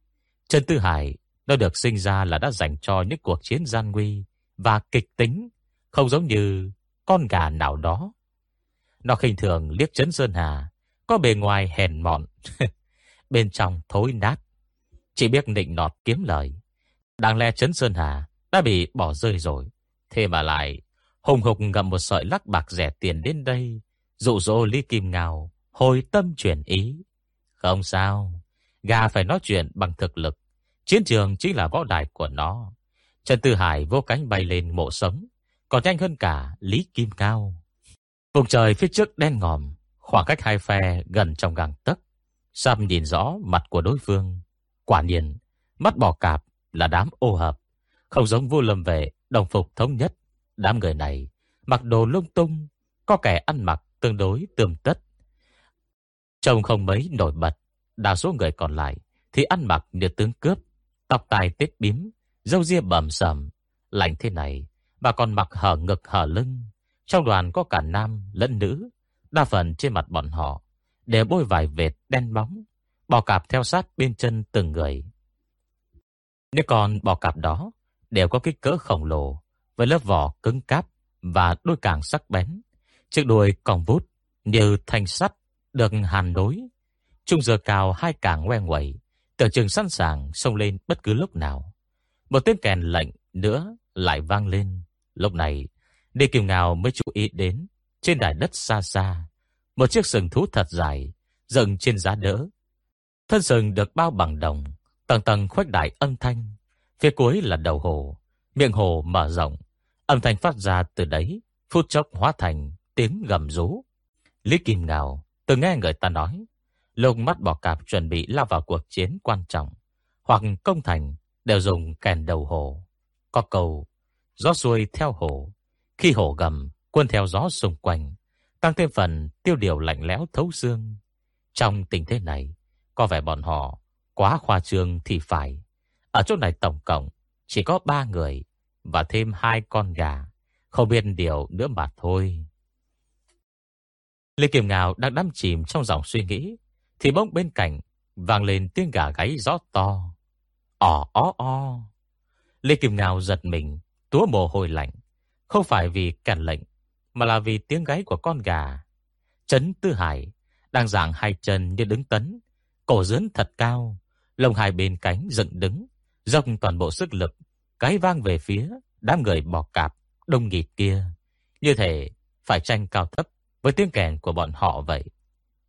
Trần Tư Hải nó được sinh ra là đã dành cho những cuộc chiến gian nguy và kịch tính, không giống như con gà nào đó. Nó khinh thường liếc Trấn Sơn Hà, có bề ngoài hèn mọn, bên trong thối nát. Chỉ biết định nọt kiếm lời. Đáng lẽ Trấn Sơn Hà đã bị bỏ rơi rồi. Thế mà lại hùng hục ngậm một sợi lắc bạc rẻ tiền đến đây, dụ dỗ Lý Kim Ngào, hồi tâm chuyển ý. Không sao, gà phải nói chuyện bằng thực lực. Chiến trường chính là võ đài của nó. Trần Tư Hải vô cánh bay lên mộ sống, còn nhanh hơn cả Lý Kim Cao. Vùng trời phía trước đen ngòm, khoảng cách hai phe gần trong gang tấc. Sam nhìn rõ mặt của đối phương. Quả nhiên, mắt bò cạp là đám ô hợp. Không giống vua lâm vệ, đồng phục thống nhất. Đám người này mặc đồ lung tung, có kẻ ăn mặc tương đối tươm tất. Trông không mấy nổi bật, đa số người còn lại thì ăn mặc như tướng cướp, tóc tai tết bím, râu ria bầm sầm, lạnh thế này mà còn mặc hở ngực hở lưng. Trong đoàn có cả nam lẫn nữ, đa phần trên mặt bọn họ đều bôi vài vệt đen bóng, bò cạp theo sát bên chân từng người. Nếu còn bò cạp đó đều có kích cỡ khổng lồ, với lớp vỏ cứng cáp và đôi càng sắc bén, chiếc đuôi còng vút như thanh sắt được hàn đối. Trung giờ cao hai càng ngoe nguẩy, tưởng chừng sẵn sàng xông lên bất cứ lúc nào. Một tiếng kèn lệnh nữa lại vang lên. Lúc này, Lê Kiều Ngào mới chú ý đến trên đài đất xa xa, một chiếc sừng thú thật dài dựng trên giá đỡ. Thân sừng được bao bằng đồng, tầng tầng khuếch đại âm thanh, phía cuối là đầu hồ, miệng hồ mở rộng, âm thanh phát ra từ đấy, phút chốc hóa thành tiếng gầm rú. Lý Kim Ngào từng nghe người ta nói, Lục mắt bỏ cạp chuẩn bị lao vào cuộc chiến quan trọng, hoặc công thành đều dùng kèn đầu hồ. Có cầu, gió xuôi theo hồ, khi hồ gầm, quân theo gió xung quanh, tăng thêm phần tiêu điều lạnh lẽo thấu xương. Trong tình thế này, có vẻ bọn họ quá khoa trương thì phải. Ở chỗ này tổng cộng chỉ có ba người và thêm hai con gà. Không biết điều nữa mà thôi. Lê kiềm Ngào đang đắm chìm trong dòng suy nghĩ, thì bỗng bên cạnh vang lên tiếng gà gáy gió to. Ồ ó ó. Lê kiềm Ngào giật mình, túa mồ hôi lạnh. Không phải vì cản lệnh, mà là vì tiếng gáy của con gà. Trấn Tư Hải đang dạng hai chân như đứng tấn, cổ dướn thật cao, lông hai bên cánh dựng đứng, dốc toàn bộ sức lực, cái vang về phía đám người bò cạp đông nghịt kia, như thể phải tranh cao thấp với tiếng kèn của bọn họ vậy.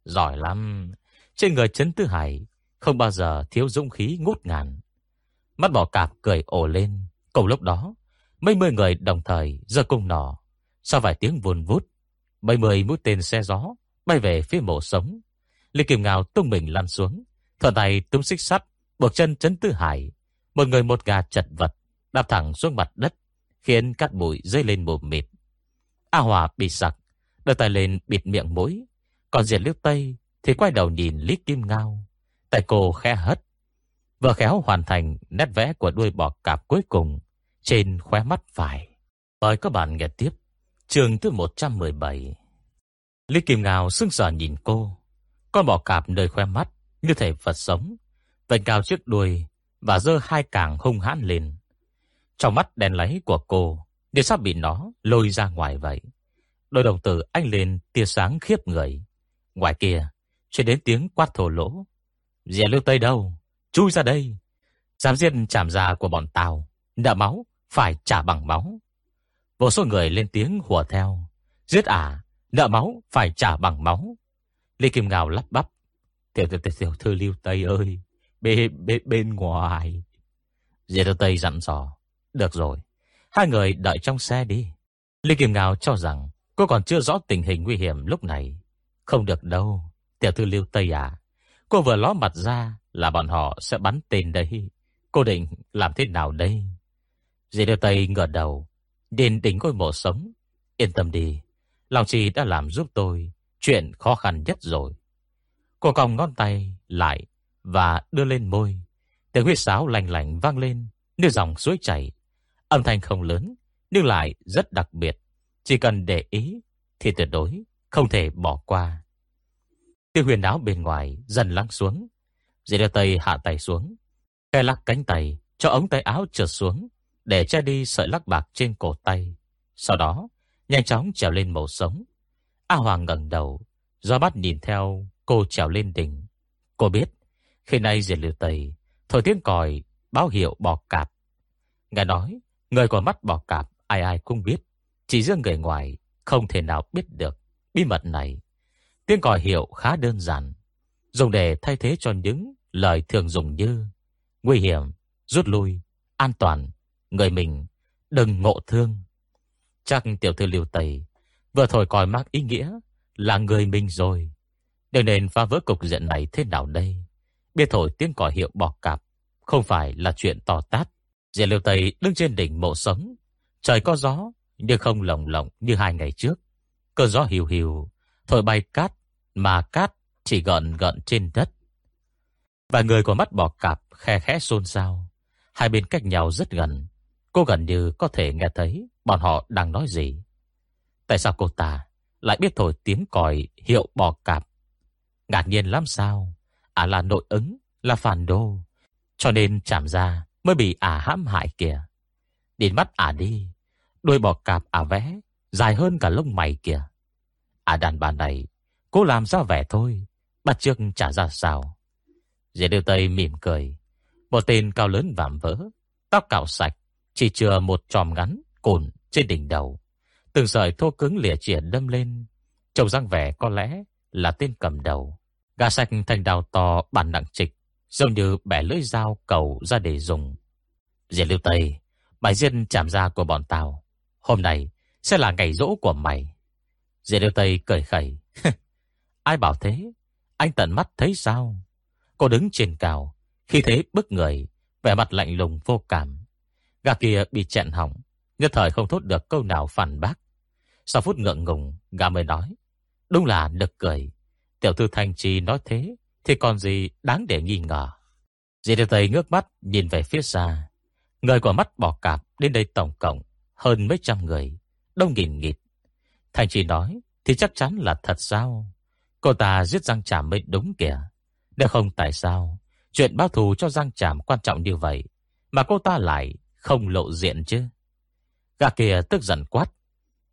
Giỏi lắm, trên người Trấn Tư Hải không bao giờ thiếu dũng khí ngút ngàn. Mắt bò cạp cười ồ lên, cùng lúc đó, mấy mươi người đồng thời giơ cung nỏ, sau vài tiếng vùn vút, mấy mươi mũi tên xe gió bay về phía mộ sống. Lý Kim Ngào tung mình lăn xuống, thở tay túm xích sắt, buộc chân chấn Tư Hải, một người một gà chật vật, đạp thẳng xuống mặt đất, khiến cát bụi rơi lên mồm mịt. A Hòa bị sặc, đưa tay lên bịt miệng mũi, còn Diệt Liêu Tây thì quay đầu nhìn Lý Kim Ngao, tại cô khe hất. Vừa khéo hoàn thành nét vẽ của đuôi bò cạp cuối cùng trên khóe mắt phải. Mời các bạn nghe tiếp trường thứ 117. Lý Kim ngào sưng sờ nhìn cô, con bỏ cạp nơi khóe mắt như thể vật sống, vành cao chiếc đuôi và dơ hai càng hung hãn lên. Trong mắt đèn lấy của cô, đều sắp bị nó lôi ra ngoài vậy. Đôi đồng tử anh lên tia sáng khiếp người. Ngoài kia, chuyển đến tiếng quát thổ lỗ. Dìa lưu tây đâu? Chui ra đây! Dám giết chảm già của bọn tao. Nợ máu, phải trả bằng máu. Vô số người lên tiếng hùa theo. Giết à, nợ máu, phải trả bằng máu. Lê Kim Ngào lắp bắp. Tiểu tiểu tiểu, tiểu thư Lưu Tây ơi, bên, bên, bên ngoài. Diệp Lưu Tây dặn dò. Được rồi, hai người đợi trong xe đi. Lê Kim Ngào cho rằng cô còn chưa rõ tình hình nguy hiểm lúc này. Không được đâu, tiểu thư Lưu Tây à. Cô vừa ló mặt ra là bọn họ sẽ bắn tên đây. Cô định làm thế nào đây? Dì đưa tay ngửa đầu, đến đỉnh ngôi mộ sống. Yên tâm đi, lòng chị đã làm giúp tôi chuyện khó khăn nhất rồi. Cô còng ngón tay lại và đưa lên môi. Tiếng huyết sáo lành lành vang lên như dòng suối chảy. Âm thanh không lớn nhưng lại rất đặc biệt. Chỉ cần để ý thì tuyệt đối không thể bỏ qua. tiếng huyền áo bên ngoài dần lắng xuống. Dì đưa tay hạ tay xuống. Khe lắc cánh tay cho ống tay áo trượt xuống để che đi sợi lắc bạc trên cổ tay. Sau đó, nhanh chóng trèo lên màu sống. A Hoàng ngẩng đầu, do mắt nhìn theo cô trèo lên đỉnh. Cô biết, khi nay diệt liều tây, thổi tiếng còi, báo hiệu bò cạp. Nghe nói, người có mắt bò cạp, ai ai cũng biết. Chỉ riêng người ngoài, không thể nào biết được bí mật này. Tiếng còi hiệu khá đơn giản, dùng để thay thế cho những lời thường dùng như nguy hiểm, rút lui, an toàn, người mình đừng ngộ thương. Chắc tiểu thư liều tẩy vừa thổi còi mắc ý nghĩa là người mình rồi. Điều nên phá vỡ cục diện này thế nào đây? Biết thổi tiếng còi hiệu bò cạp, không phải là chuyện to tát. Dạ diện Liêu tẩy đứng trên đỉnh mộ sống. Trời có gió, nhưng không lồng lộng như hai ngày trước. Cơn gió hiu hiu, thổi bay cát, mà cát chỉ gợn gợn trên đất. Và người của mắt bò cạp khe khẽ xôn xao. Hai bên cách nhau rất gần. Cô gần như có thể nghe thấy bọn họ đang nói gì. Tại sao cô ta lại biết thổi tiếng còi hiệu bò cạp? Ngạc nhiên lắm sao? À là nội ứng, là phản đô. Cho nên chạm ra mới bị ả à hãm hại kìa. Đến mắt ả à đi, đôi bò cạp ả à vẽ, dài hơn cả lông mày kìa. Ả đàn bà này, cô làm ra vẻ thôi, bắt trước trả ra sao. Dễ đưa tay mỉm cười. Một tên cao lớn vạm vỡ, tóc cạo sạch, chỉ chừa một tròm ngắn, cồn trên đỉnh đầu. Từng sợi thô cứng lìa chìa đâm lên. Trông răng vẻ có lẽ là tên cầm đầu. Gà sạch thành đào to bản nặng trịch, giống như bẻ lưỡi dao cầu ra để dùng. Diệt lưu Tây, bài diên chạm ra của bọn tao. Hôm nay sẽ là ngày rỗ của mày. Diệt lưu Tây cười khẩy. Ai bảo thế? Anh tận mắt thấy sao? Cô đứng trên cao, khi thế bức người, vẻ mặt lạnh lùng vô cảm. Gà kia bị chẹn hỏng, nhất thời không thốt được câu nào phản bác. Sau phút ngượng ngùng, gà mới nói. Đúng là nực cười. Tiểu thư Thanh trì nói thế, thì còn gì đáng để nghi ngờ. Dì Điều Tây ngước mắt nhìn về phía xa. Người của mắt bỏ cạp đến đây tổng cộng hơn mấy trăm người, đông nghìn nghịt. Thanh trì nói thì chắc chắn là thật sao? Cô ta giết Giang Tràm mới đúng kìa. Nếu không tại sao chuyện báo thù cho Giang Tràm quan trọng như vậy mà cô ta lại không lộ diện chứ? Gà kia tức giận quát.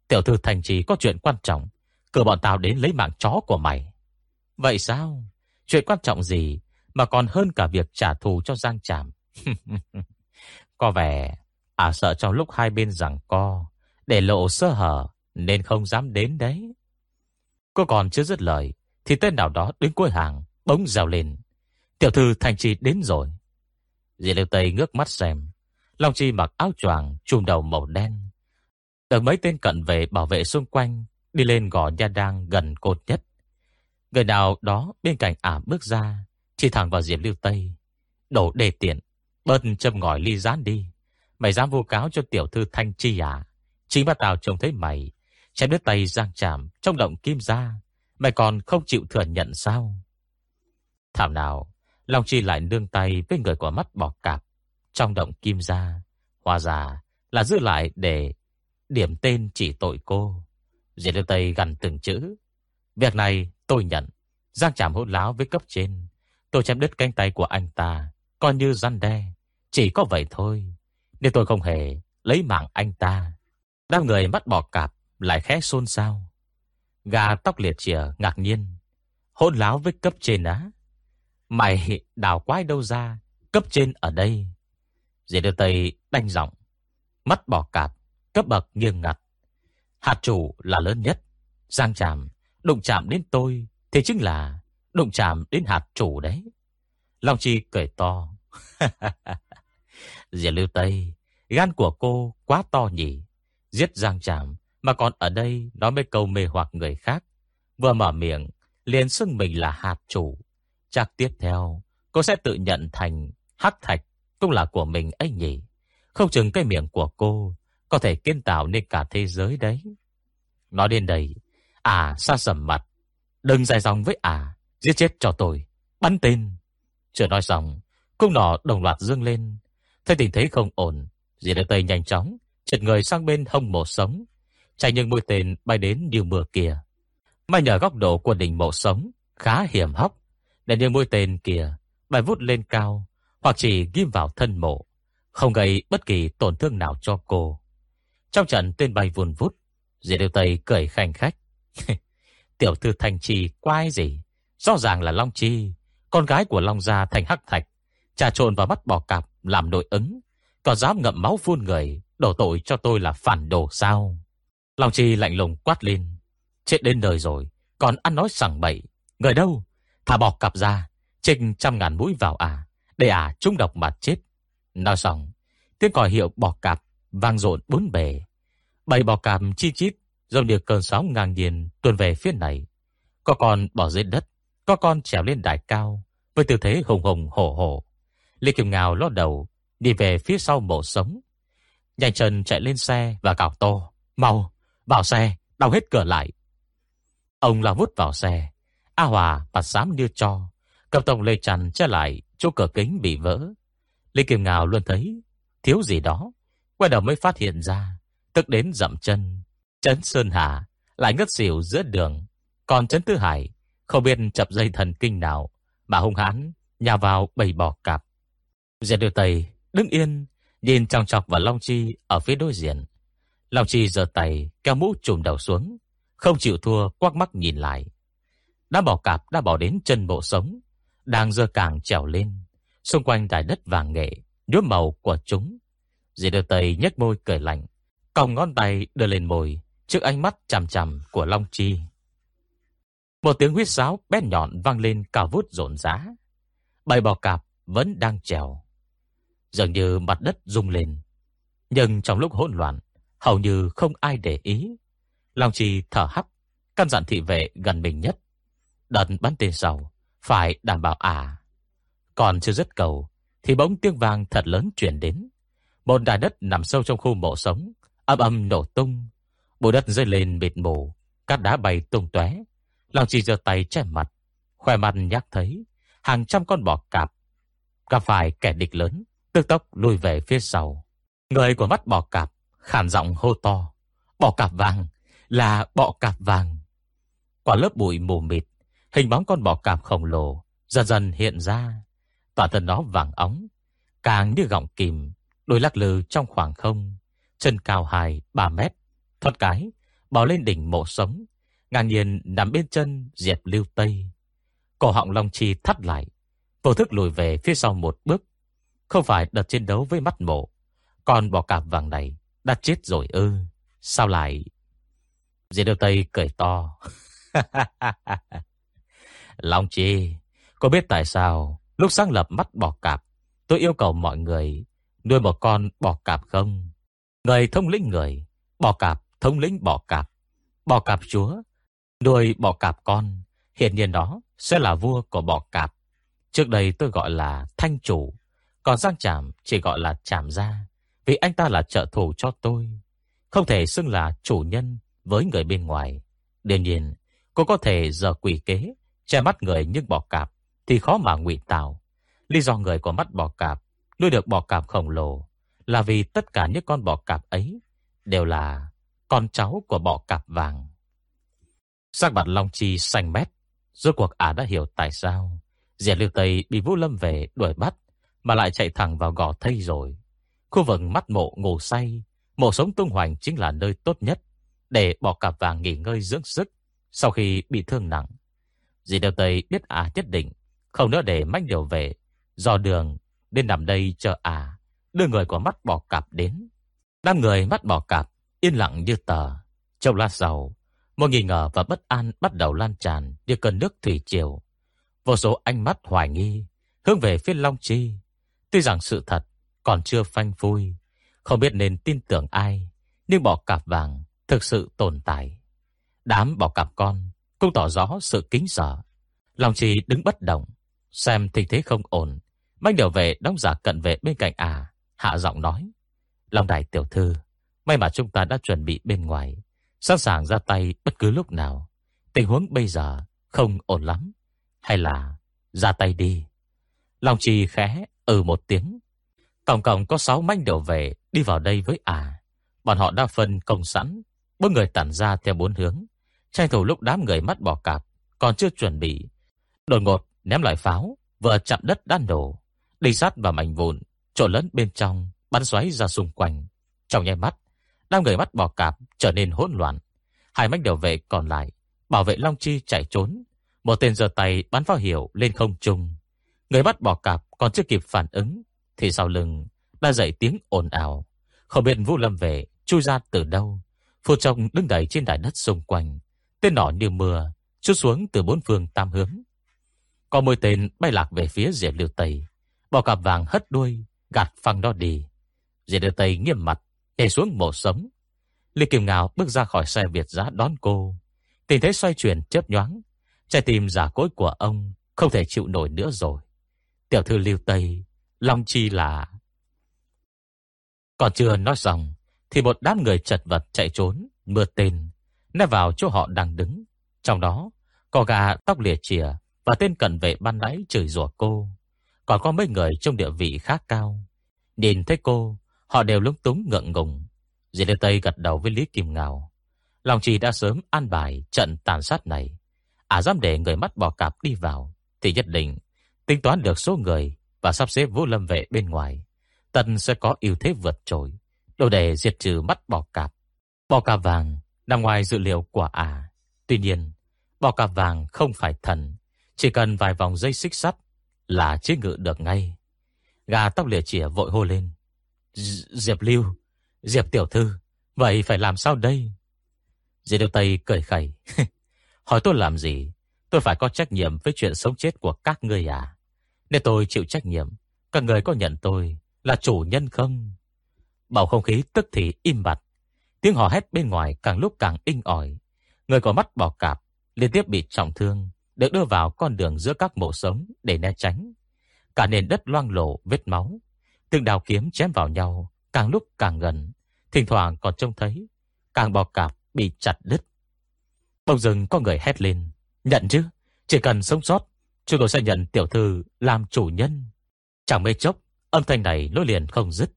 Tiểu thư thành trì có chuyện quan trọng, cử bọn tao đến lấy mạng chó của mày. Vậy sao? Chuyện quan trọng gì mà còn hơn cả việc trả thù cho Giang Tràm? có vẻ à sợ trong lúc hai bên rằng co để lộ sơ hở nên không dám đến đấy. Cô còn chưa dứt lời thì tên nào đó đứng cuối hàng bỗng rào lên. Tiểu thư Thành trì đến rồi. Dì Liêu Tây ngước mắt xem. Long Chi mặc áo choàng trùm đầu màu đen. Được mấy tên cận vệ bảo vệ xung quanh đi lên gò nha đang gần cột nhất. Người nào đó bên cạnh ả bước ra, chỉ thẳng vào Diệp Lưu Tây. Đổ đề tiện, bớt châm ngòi ly rán đi. Mày dám vô cáo cho tiểu thư Thanh Chi à? Chính bà Tào trông thấy mày, chém đứt tay giang chạm trong động kim ra. Mày còn không chịu thừa nhận sao? Thảo nào, Long Chi lại nương tay với người của mắt bỏ cạp. Trong động kim ra, hòa già là giữ lại để điểm tên chỉ tội cô. Diệt Lưu Tây gần từng chữ. Việc này Tôi nhận, Giang Trảm hôn láo với cấp trên. Tôi chém đứt cánh tay của anh ta, coi như răn đe. Chỉ có vậy thôi. Nên tôi không hề lấy mạng anh ta. Đám người mắt bỏ cạp, lại khẽ xôn xao. Gà tóc liệt chìa ngạc nhiên. Hôn láo với cấp trên á. Mày đào quái đâu ra, cấp trên ở đây. Dì đưa tay đanh giọng. Mắt bỏ cạp, cấp bậc nghiêng ngặt. Hạt chủ là lớn nhất. Giang chạm, Đụng chạm đến tôi Thì chính là đụng chạm đến hạt chủ đấy Long Chi cười to Diệp Lưu Tây Gan của cô quá to nhỉ Giết Giang chạm Mà còn ở đây nói mấy câu mê hoặc người khác Vừa mở miệng liền xưng mình là hạt chủ Chắc tiếp theo Cô sẽ tự nhận thành Hắc thạch cũng là của mình ấy nhỉ? Không chừng cái miệng của cô Có thể kiến tạo nên cả thế giới đấy. Nói đến đây À xa sầm mặt. Đừng dài dòng với à Giết chết cho tôi. Bắn tên. Chưa nói xong, Cung nỏ đồng loạt dương lên. Thấy tình thế không ổn, Dì đợi tây nhanh chóng, Chật người sang bên hông mổ sống. Chạy những mũi tên bay đến như mưa kia May nhờ góc độ của đỉnh mổ sống, Khá hiểm hóc Để những mũi tên kia Bay vút lên cao hoặc chỉ ghim vào thân mộ Không gây bất kỳ tổn thương nào cho cô Trong trận tên bay vùn vút Diệp Điều tây cười khanh khách Tiểu thư Thành Trì quái gì? Rõ ràng là Long Chi, con gái của Long Gia thành hắc thạch, trà trộn vào mắt bò cạp làm nội ứng, còn dám ngậm máu phun người, đổ tội cho tôi là phản đồ sao? Long Chi lạnh lùng quát lên, chết đến đời rồi, còn ăn nói sảng bậy, người đâu? Thả bò cạp ra, trinh trăm ngàn mũi vào à, để à trung độc mà chết. Nói xong, tiếng còi hiệu bò cạp vang rộn bốn bề. Bầy bò cạp chi chít Giống như cơn sóng ngang nhiên tuôn về phía này. Có con bỏ dưới đất, Có con trèo lên đài cao Với tư thế hùng hùng hổ hổ Lê Kim Ngào lót đầu Đi về phía sau mộ sống Nhanh chân chạy lên xe và cào to Mau, vào xe, đóng hết cửa lại Ông lao vút vào xe A Hòa mặt xám đưa cho Cầm tổng lê chằn che lại Chỗ cửa kính bị vỡ. Lý Kim Ngào luôn thấy thiếu gì đó. Quay đầu mới phát hiện ra, Tức đến dậm chân. Trấn Sơn Hà lại ngất xỉu giữa đường. Còn Trấn Tư Hải Không biết chập dây thần kinh nào Mà hung hãn nhà vào bầy bò cạp. Diệt điều Tây đứng yên, Nhìn trong chọc vào Long Chi Ở phía đối diện. Long Chi giơ tay kéo mũ trùm đầu xuống, Không chịu thua, quắc mắt nhìn lại. Đã bỏ cạp đã bỏ đến chân bộ sống. Đang dơ càng trèo lên. Xung quanh đài đất vàng nghệ, Nhuốm màu của chúng. Dì đưa tay nhếch môi cười lạnh. Còng ngón tay đưa lên môi, Trước ánh mắt chằm chằm của Long Chi. Một tiếng huyết sáo bét nhọn vang lên cao vút rộn rã. Bầy bò cạp vẫn đang trèo. Dường như mặt đất rung lên. Nhưng trong lúc hỗn loạn, Hầu như không ai để ý. Long Chi thở hắt, Căn dặn thị vệ gần mình nhất. Đợt bắn tên sau phải đảm bảo à? Còn chưa dứt cầu, Thì bỗng tiếng vang thật lớn chuyển đến. Một đài đất nằm sâu trong khu mộ sống, Âm âm nổ tung. Bụi đất rơi lên mịt mù, Cát đá bay tung tóe. Long Chi giơ tay che mặt, Khoe mặt nhắc thấy Hàng trăm con bò cạp, Gặp phải kẻ địch lớn, Tức tốc lùi về phía sau. Người của mắt bò cạp khản giọng hô to, Bò cạp vàng, Là bọ cạp vàng. Qua lớp bụi mù mịt Hình bóng con bò cạp khổng lồ Dần dần hiện ra. Tỏa thân nó vàng óng Càng như gọng kìm Đôi lắc lư trong khoảng không. Chân cao 2, 3 mét Thoát cái bò lên đỉnh mộ sống Ngang nhiên nằm bên chân Diệp lưu tây. Cổ họng Long Chi thắt lại Vô thức lùi về phía sau một bước. Không phải đợt chiến đấu với mắt mộ Còn bò cạp vàng này Đã chết rồi ư Sao lại? Diệp lưu tây cười to. Long Chi có biết tại sao Lúc sáng lập mắt bò cạp, Tôi yêu cầu mọi người Nuôi một con bò cạp không? Người thông lĩnh người, Bò cạp thông lĩnh bò cạp. Bò cạp chúa Nuôi bò cạp con Hiện nhiên đó sẽ là vua của bò cạp. Trước đây tôi gọi là thanh chủ, Còn Giang Trảm chỉ gọi là Trảm gia, Vì anh ta là trợ thủ cho tôi, Không thể xưng là chủ nhân Với người bên ngoài. Đương nhiên, cô có thể giờ quỷ kế Che mắt người nhưng bò cạp Thì khó mà ngụy tạo Lý do người có mắt bò cạp Nuôi được bò cạp khổng lồ Là vì tất cả những con bò cạp ấy Đều là con cháu của bò cạp vàng. Sắc mặt Long Chi xanh mét, rốt cuộc ả đã hiểu tại sao Diệt Lưu Tây bị Vũ Lâm về đuổi bắt mà lại chạy thẳng vào gò thây rồi. Khu vực mắt mộ ngủ say, mộ sống tung hoành chính là nơi tốt nhất để bò cạp vàng nghỉ ngơi dưỡng sức sau khi bị thương nặng. Dì Đeo Tây biết ả nhất định không nữa để mách điều về, do đường nên nằm đây chờ ả đưa người của mắt bò cạp đến. Đám người mắt bò cạp Yên lặng như tờ. Trong lát sau Một nghi ngờ và bất an bắt đầu lan tràn Như cơn nước thủy triều. Vô số ánh mắt hoài nghi Hướng về phía Long Chi. Tuy rằng sự thật còn chưa phanh phui Không biết nên tin tưởng ai Nhưng bỏ cạp vàng thực sự tồn tại. Đám bỏ cạp con cũng tỏ rõ sự kính sợ. Long trì đứng bất động, Xem tình thế không ổn. Bách điều về đóng giả cận vệ bên cạnh à Hạ giọng nói, Long đại tiểu thư, May mà chúng ta đã chuẩn bị bên ngoài, Sẵn sàng ra tay bất cứ lúc nào. Tình huống bây giờ không ổn lắm, Hay là ra tay đi. Long trì khẽ ừ một tiếng. Tổng cộng có 6 manh đều về Đi vào đây với à. Bọn họ đã phân công sẵn, Bốn người tản ra theo bốn hướng. Tranh thủ lúc đám người mắt bỏ cạp Còn chưa chuẩn bị Đột ngột ném lại pháo Vừa chạm đất đan đổ Đi sát vào mảnh vụn Trộn lẫn bên trong Bắn xoáy ra xung quanh Trong nháy mắt Đám người mắt bò cạp trở nên hỗn loạn. Hai mách đầu vệ còn lại, bảo vệ Long Chi chạy trốn. Một tên giơ tay bắn pháo hiệu lên không trung. Người bắt bò cạp còn chưa kịp phản ứng, thì sau lưng đã dậy tiếng ồn ào. Không biết Vũ Lâm về chui ra từ đâu. Phu trông đứng đầy trên đài đất xung quanh. Tên nỏ như mưa, chút xuống từ bốn phương tam hướng. Có môi tên bay lạc về phía rìa liêu Tây. Bỏ cặp vàng hất đuôi, gạt phăng đó đi. Rìa liêu Tây nghiêm mặt, nhảy xuống mổ sống. Lê Kim Ngào bước ra khỏi xe Việt giá đón cô. Tình thế xoay chuyển chớp nhoáng. Trái tim giả cối của ông Không thể chịu nổi nữa rồi Tiểu thư lưu Tây Long chi là Còn chưa nói xong Thì một đám người chật vật chạy trốn Mưa tên Nép vào chỗ họ đang đứng. Trong đó, có gà tóc lìa chìa Và tên cận vệ ban nãy chửi rủa cô. Còn có mấy người trong địa vị khá cao. Nhìn thấy cô, Họ đều lúng túng ngượng ngùng. Diệp Lê Tây gật đầu với Lý Kim Ngào. Lòng trì đã sớm an bài trận tàn sát này. À dám để người mắt bò cạp đi vào, Thì nhất định Tính toán được số người Và sắp xếp vũ lâm vệ bên ngoài. Tân sẽ có ưu thế vượt trội. Đồ để diệt trừ mắt bò cạp. Bò cạp vàng nằm ngoài dự liệu của à Tuy nhiên Bò cạp vàng không phải thần, Chỉ cần vài vòng dây xích sắt Là chế ngự được ngay. Gà tóc lìa chỉa vội hô lên. Diệp Lưu, Diệp Tiểu Thư, Vậy phải làm sao đây? Diệp Điều Tây cười khẩy. Hỏi tôi làm gì? Tôi phải có trách nhiệm với chuyện sống chết của các người à? Nếu tôi chịu trách nhiệm. Các người có nhận tôi là chủ nhân không? Bầu không khí tức thì im bặt. Tiếng hò hét bên ngoài càng lúc càng inh ỏi. Người có mắt bò cạp Liên tiếp bị trọng thương, Được đưa vào con đường giữa các mộ sống Để né tránh. Cả nền đất loang lổ, vết máu, Từng đào kiếm chém vào nhau, Càng lúc càng gần. Thỉnh thoảng còn trông thấy, Càng bò cạp bị chặt đứt. Bỗng dưng có người hét lên, Nhận chứ, Chỉ cần sống sót, Chúng tôi sẽ nhận tiểu thư làm chủ nhân. Chẳng mấy chốc, Âm thanh này nối liền không dứt.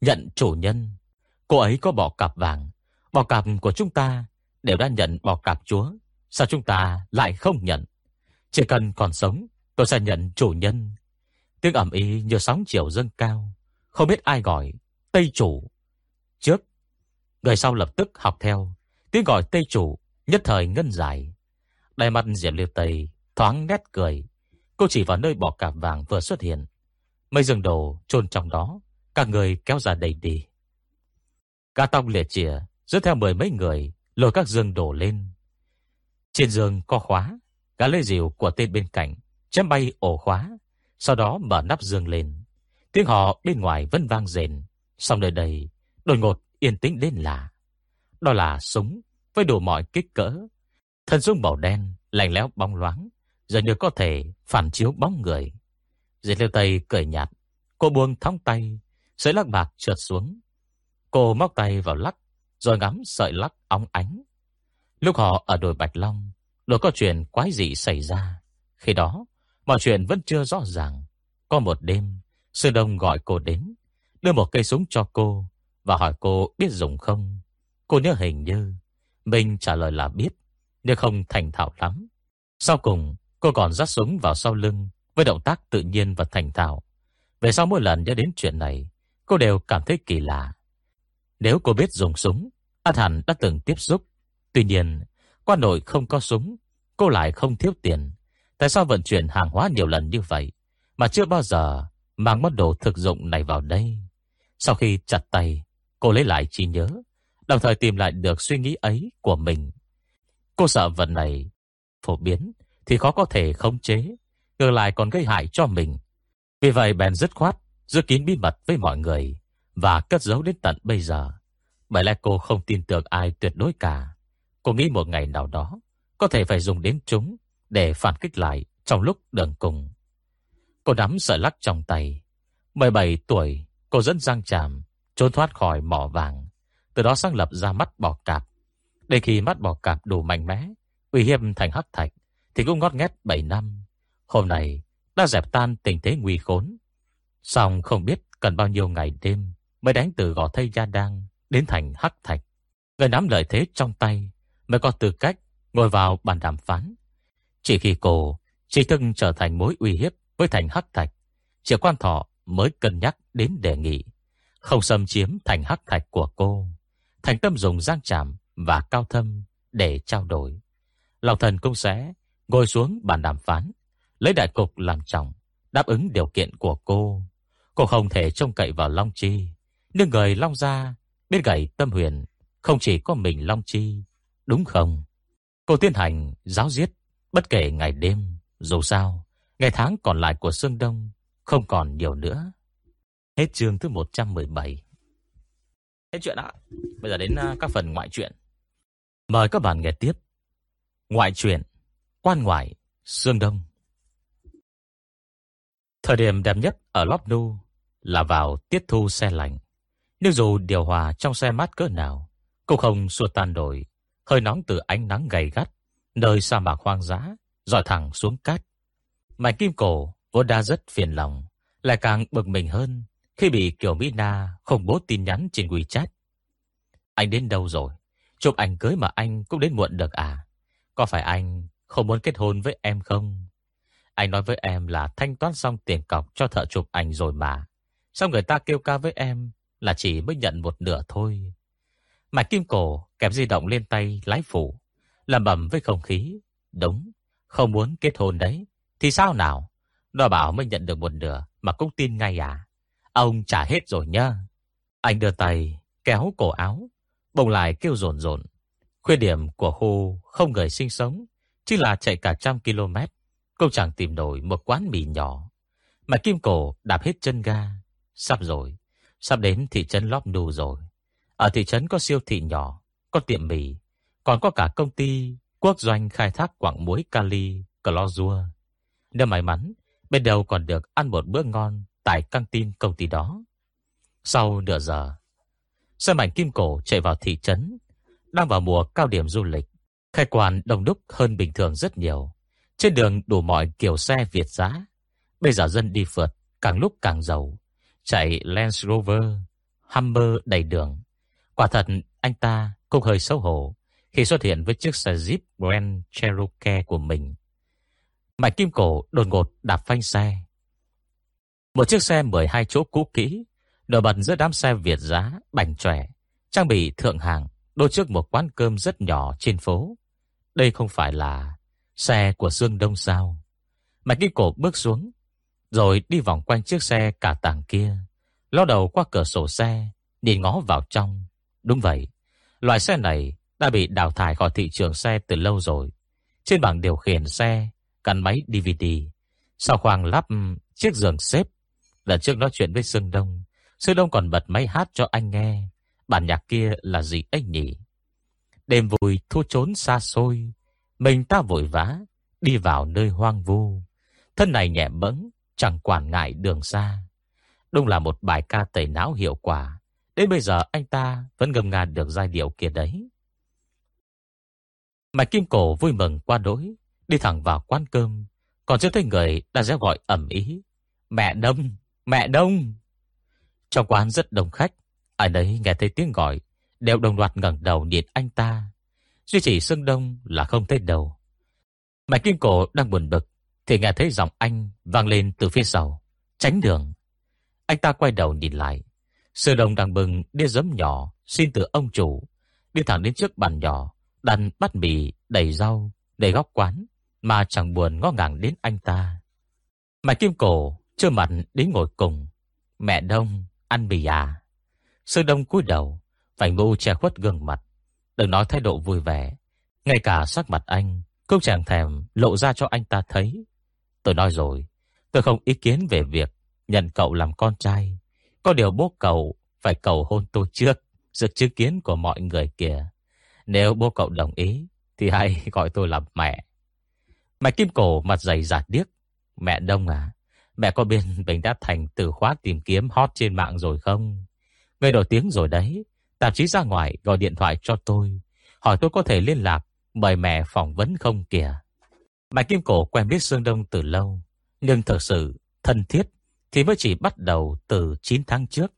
Nhận chủ nhân. Cô ấy có bỏ cạp vàng. Bỏ cạp của chúng ta Đều đã nhận bỏ cạp chúa. Sao chúng ta lại không nhận? Chỉ cần còn sống, Tôi sẽ nhận chủ nhân. Tiếng ẩm ý như sóng chiều dâng cao. Không biết ai gọi Tây chủ. Trước, Người sau lập tức học theo. Tiếng gọi Tây chủ Nhất thời ngân dài. Đại mặt Diệp Liêu Tây thoáng nét cười. Cô chỉ vào nơi bỏ cạp vàng vừa xuất hiện. Mấy rừng đồ chôn trong đó Các người kéo ra đầy đi. Cả tông liệt chìa Dẫn theo mười mấy người, Lôi các dương đổ lên. Trên giường có khóa, Gã lê rìu của tên bên cạnh, Chém bay ổ khóa, Sau đó mở nắp dương lên. Tiếng họ bên ngoài vẫn vang rền. Xong nơi đây Đột ngột yên tĩnh đến lạ. Đó là súng, với đủ mọi kích cỡ. Thân súng màu đen, Lạnh lẽo bóng loáng Giờ như có thể phản chiếu bóng người. Diệt liêu tây cười nhạt, Cô buông thong tay, Sợi lắc bạc trượt xuống. Cô móc tay vào lắc, Rồi ngắm sợi lắc óng ánh. Lúc họ ở đồi Bạch Long Rồi có chuyện quái dị xảy ra. Khi đó, Mọi chuyện vẫn chưa rõ ràng. Có một đêm, Sư Đông gọi cô đến, Đưa một cây súng cho cô Và hỏi cô biết dùng không. Cô nhớ hình như Mình trả lời là biết, Nhưng không thành thạo lắm. Sau cùng, cô còn dắt súng vào sau lưng Với động tác tự nhiên và thành thạo. Về sau mỗi lần nhớ đến chuyện này, Cô đều cảm thấy kỳ lạ. Nếu cô biết dùng súng An hẳn đã từng tiếp xúc. Tuy nhiên quan nội không có súng, Cô lại không thiếu tiền. Tại sao vận chuyển hàng hóa nhiều lần như vậy, Mà chưa bao giờ Mang món đồ thực dụng này vào đây? Sau khi chặt tay, Cô lấy lại trí nhớ, Đồng thời tìm lại được suy nghĩ ấy của mình. Cô sợ vật này Phổ biến Thì khó có thể khống chế, Ngược lại còn gây hại cho mình. Vì vậy bèn dứt khoát Giữ kín bí mật với mọi người. Và cất giấu đến tận bây giờ. Bởi lẽ cô không tin tưởng ai tuyệt đối cả. Cô nghĩ một ngày nào đó, Có thể phải dùng đến chúng Để phản kích lại trong lúc đường cùng. Cô nắm sợi lắc trong tay. 17 tuổi, Cô dẫn Giang Tràm Trốn thoát khỏi mỏ vàng. Từ đó sáng lập ra mắt bò cạp. Để khi mắt bò cạp đủ mạnh mẽ, Uy hiếp thành hắc thạch, Thì cũng ngót nghét 7 năm. Hôm nay, đã dẹp tan tình thế nguy khốn. Xong không biết cần bao nhiêu ngày đêm Mới đánh từ gò thây gia đăng Đến thành hắc thạch. Người nắm lợi thế trong tay, Mới có tư cách ngồi vào bàn đàm phán. Chỉ khi cô Chỉ thức trở thành mối uy hiếp Với thành hắc thạch Triệu quan thọ mới cân nhắc đến đề nghị. Không xâm chiếm thành hắc thạch của cô, Thành tâm dùng giang trảm Và cao thâm để trao đổi. Lão thần cũng sẽ Ngồi xuống bàn đàm phán, Lấy đại cục làm trọng, Đáp ứng điều kiện của cô. Cô không thể trông cậy vào Long Chi nhưng người Long ra Biết gầy tâm huyền Không chỉ có mình Long Chi Đúng không? Cô tiến hành giáo giết Bất kể ngày đêm Dù sao Ngày tháng còn lại của Sương Đông Không còn nhiều nữa. Hết chương thứ 117 Hết chuyện ạ. Bây giờ đến à, các phần ngoại truyện. Mời các bạn nghe tiếp. Ngoại truyện quan ngoại, Sương Đông. Thời điểm đẹp nhất ở Lop Nu là vào tiết thu xe lạnh. Nhưng dù điều hòa trong xe mát cỡ nào, cũng không xua tan đổi hơi nóng từ ánh nắng gay gắt, nơi sa mạc hoang dã, dọi thẳng xuống cát. mảnh kim cổ vốn đã rất phiền lòng, lại càng bực mình hơn khi bị Kiều Mỹ Na không bố tin nhắn trên WeChat. Anh đến đâu rồi? Chụp ảnh cưới mà anh cũng đến muộn được à? Có phải anh không muốn kết hôn với em không? Anh nói với em là thanh toán xong tiền cọc cho thợ chụp ảnh rồi mà. Sao người ta kêu ca với em là chỉ mới nhận một nửa thôi. Mạch kim cổ kẹp di động lên tay lái phủ. Làm bẩm với không khí. Đúng, không muốn kết hôn đấy. Thì sao nào? Nó bảo mới nhận được một nửa mà cũng tin ngay à? Ông trả hết rồi nhá. Anh đưa tay kéo cổ áo. Bồng lại kêu rồn rồn. Khuyết điểm của khu không người sinh sống. Chứ là chạy cả trăm km. Cũng chẳng tìm nổi một quán mì nhỏ. Mà kim cổ đạp hết chân ga. Sắp rồi. Sắp đến thị trấn Lóp Nù rồi. Ở thị trấn có siêu thị nhỏ, có tiệm mì, còn có cả công ty quốc doanh khai thác quặng muối kali, clorua. Nếu may mắn, bên đầu còn được ăn một bữa ngon tại căng tin công ty đó. Sau nửa giờ, xe mảnh kim cổ chạy vào thị trấn, đang vào mùa cao điểm du lịch. Khai quan đông đúc hơn bình thường rất nhiều. Trên đường đủ mọi kiểu xe Việt giá. Bây giờ dân đi phượt càng lúc càng giàu. Chạy Land Rover, Hummer đầy đường. Quả thật anh ta cũng hơi xấu hổ khi xuất hiện với chiếc xe Jeep Grand Cherokee của mình. Mạch kim cổ đột ngột đạp phanh xe. Một chiếc xe 12 chỗ cũ kỹ, nổi bật giữa đám xe Việt giá, bảnh trẻ, trang bị thượng hàng, đôi trước một quán cơm rất nhỏ trên phố. Đây không phải là xe của Dương Đông sao? Mạch kim cổ bước xuống, rồi đi vòng quanh chiếc xe cả tàng kia, ló đầu qua cửa sổ xe, nhìn ngó vào trong. Đúng vậy, loại xe này đã bị đào thải khỏi thị trường xe từ lâu rồi. Trên bảng điều khiển xe, cắn máy DVD, sau khoang lắp chiếc giường xếp. Lần trước nói chuyện với Sương Đông, Sương Đông còn bật máy hát cho anh nghe. Bản nhạc kia là gì anh nhỉ? Đêm vui thu trốn xa xôi, mình ta vội vã, đi vào nơi hoang vu. Thân này nhẹ bẫng, chẳng quản ngại đường xa. Đúng là một bài ca tẩy não hiệu quả. Đến bây giờ anh ta vẫn ngầm ngàn được giai điệu kia đấy. Mạch Kim Cổ vui mừng qua đối, đi thẳng vào quán cơm, còn chưa thấy người đã réo gọi ẩm ý. Mẹ đông, mẹ đông. Trong quán rất đông khách, ai đấy nghe thấy tiếng gọi, đều đồng loạt ngẩng đầu nhìn anh ta. Duy chỉ Sương Đông là không thấy đầu. Mạch Kim Cổ đang buồn bực, thì nghe thấy giọng anh vang lên từ phía sau. Tránh đường. Anh ta quay đầu nhìn lại. Sư đồng đang bừng đĩa giấm nhỏ xin từ ông chủ. Đi thẳng đến trước bàn nhỏ, đặt bát mì đầy rau, đầy góc quán, mà chẳng buồn ngó ngàng đến anh ta. Mạch kim cổ, chưa mặt đến ngồi cùng. Mẹ đông, ăn mì à? Sư đông cúi đầu, vành bu che khuất gương mặt. Đừng nói thái độ vui vẻ. Ngay cả sắc mặt anh, cũng chẳng thèm lộ ra cho anh ta thấy. Tôi nói rồi, tôi không ý kiến về việc nhận cậu làm con trai. Có điều bố cậu phải cầu hôn tôi trước, sự chứng kiến của mọi người kìa. Nếu bố cậu đồng ý, thì hãy gọi tôi là mẹ. Mẹ Kim Cổ mặt dày giạt điếc. Mẹ Đông à, mẹ có biết mình đã thành từ khóa tìm kiếm hot trên mạng rồi không? Người nổi tiếng rồi đấy. Tạp chí ra ngoài gọi điện thoại cho tôi. Hỏi tôi có thể liên lạc, mời mẹ phỏng vấn không kìa. Bạch Kim Cổ quen biết Dương Đông từ lâu. Nhưng thật sự thân thiết thì mới chỉ bắt đầu từ 9 tháng trước.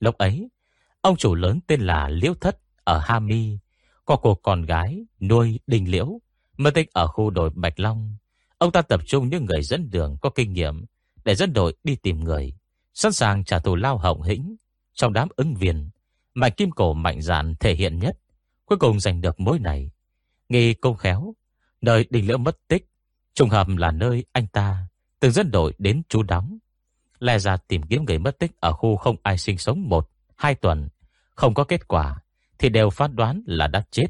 Lúc ấy, ông chủ lớn tên là Liễu Thất ở Hà Mi, có cô con gái nuôi Đình Liễu, mất tích ở khu đồi Bạch Long. Ông ta tập trung những người dẫn đường có kinh nghiệm để dẫn đội đi tìm người, sẵn sàng trả thù lao hậu hĩnh. Trong đám ứng viên, Mạch Kim Cổ mạnh dạn thể hiện nhất, cuối cùng giành được mối này. Nghi công khéo, nơi Đình Liễu mất tích, trùng hợp là nơi anh ta từng dẫn đội đến trú đóng. Lè ra tìm kiếm người mất tích ở khu không ai sinh sống một, hai tuần, không có kết quả, thì đều phán đoán là đã chết.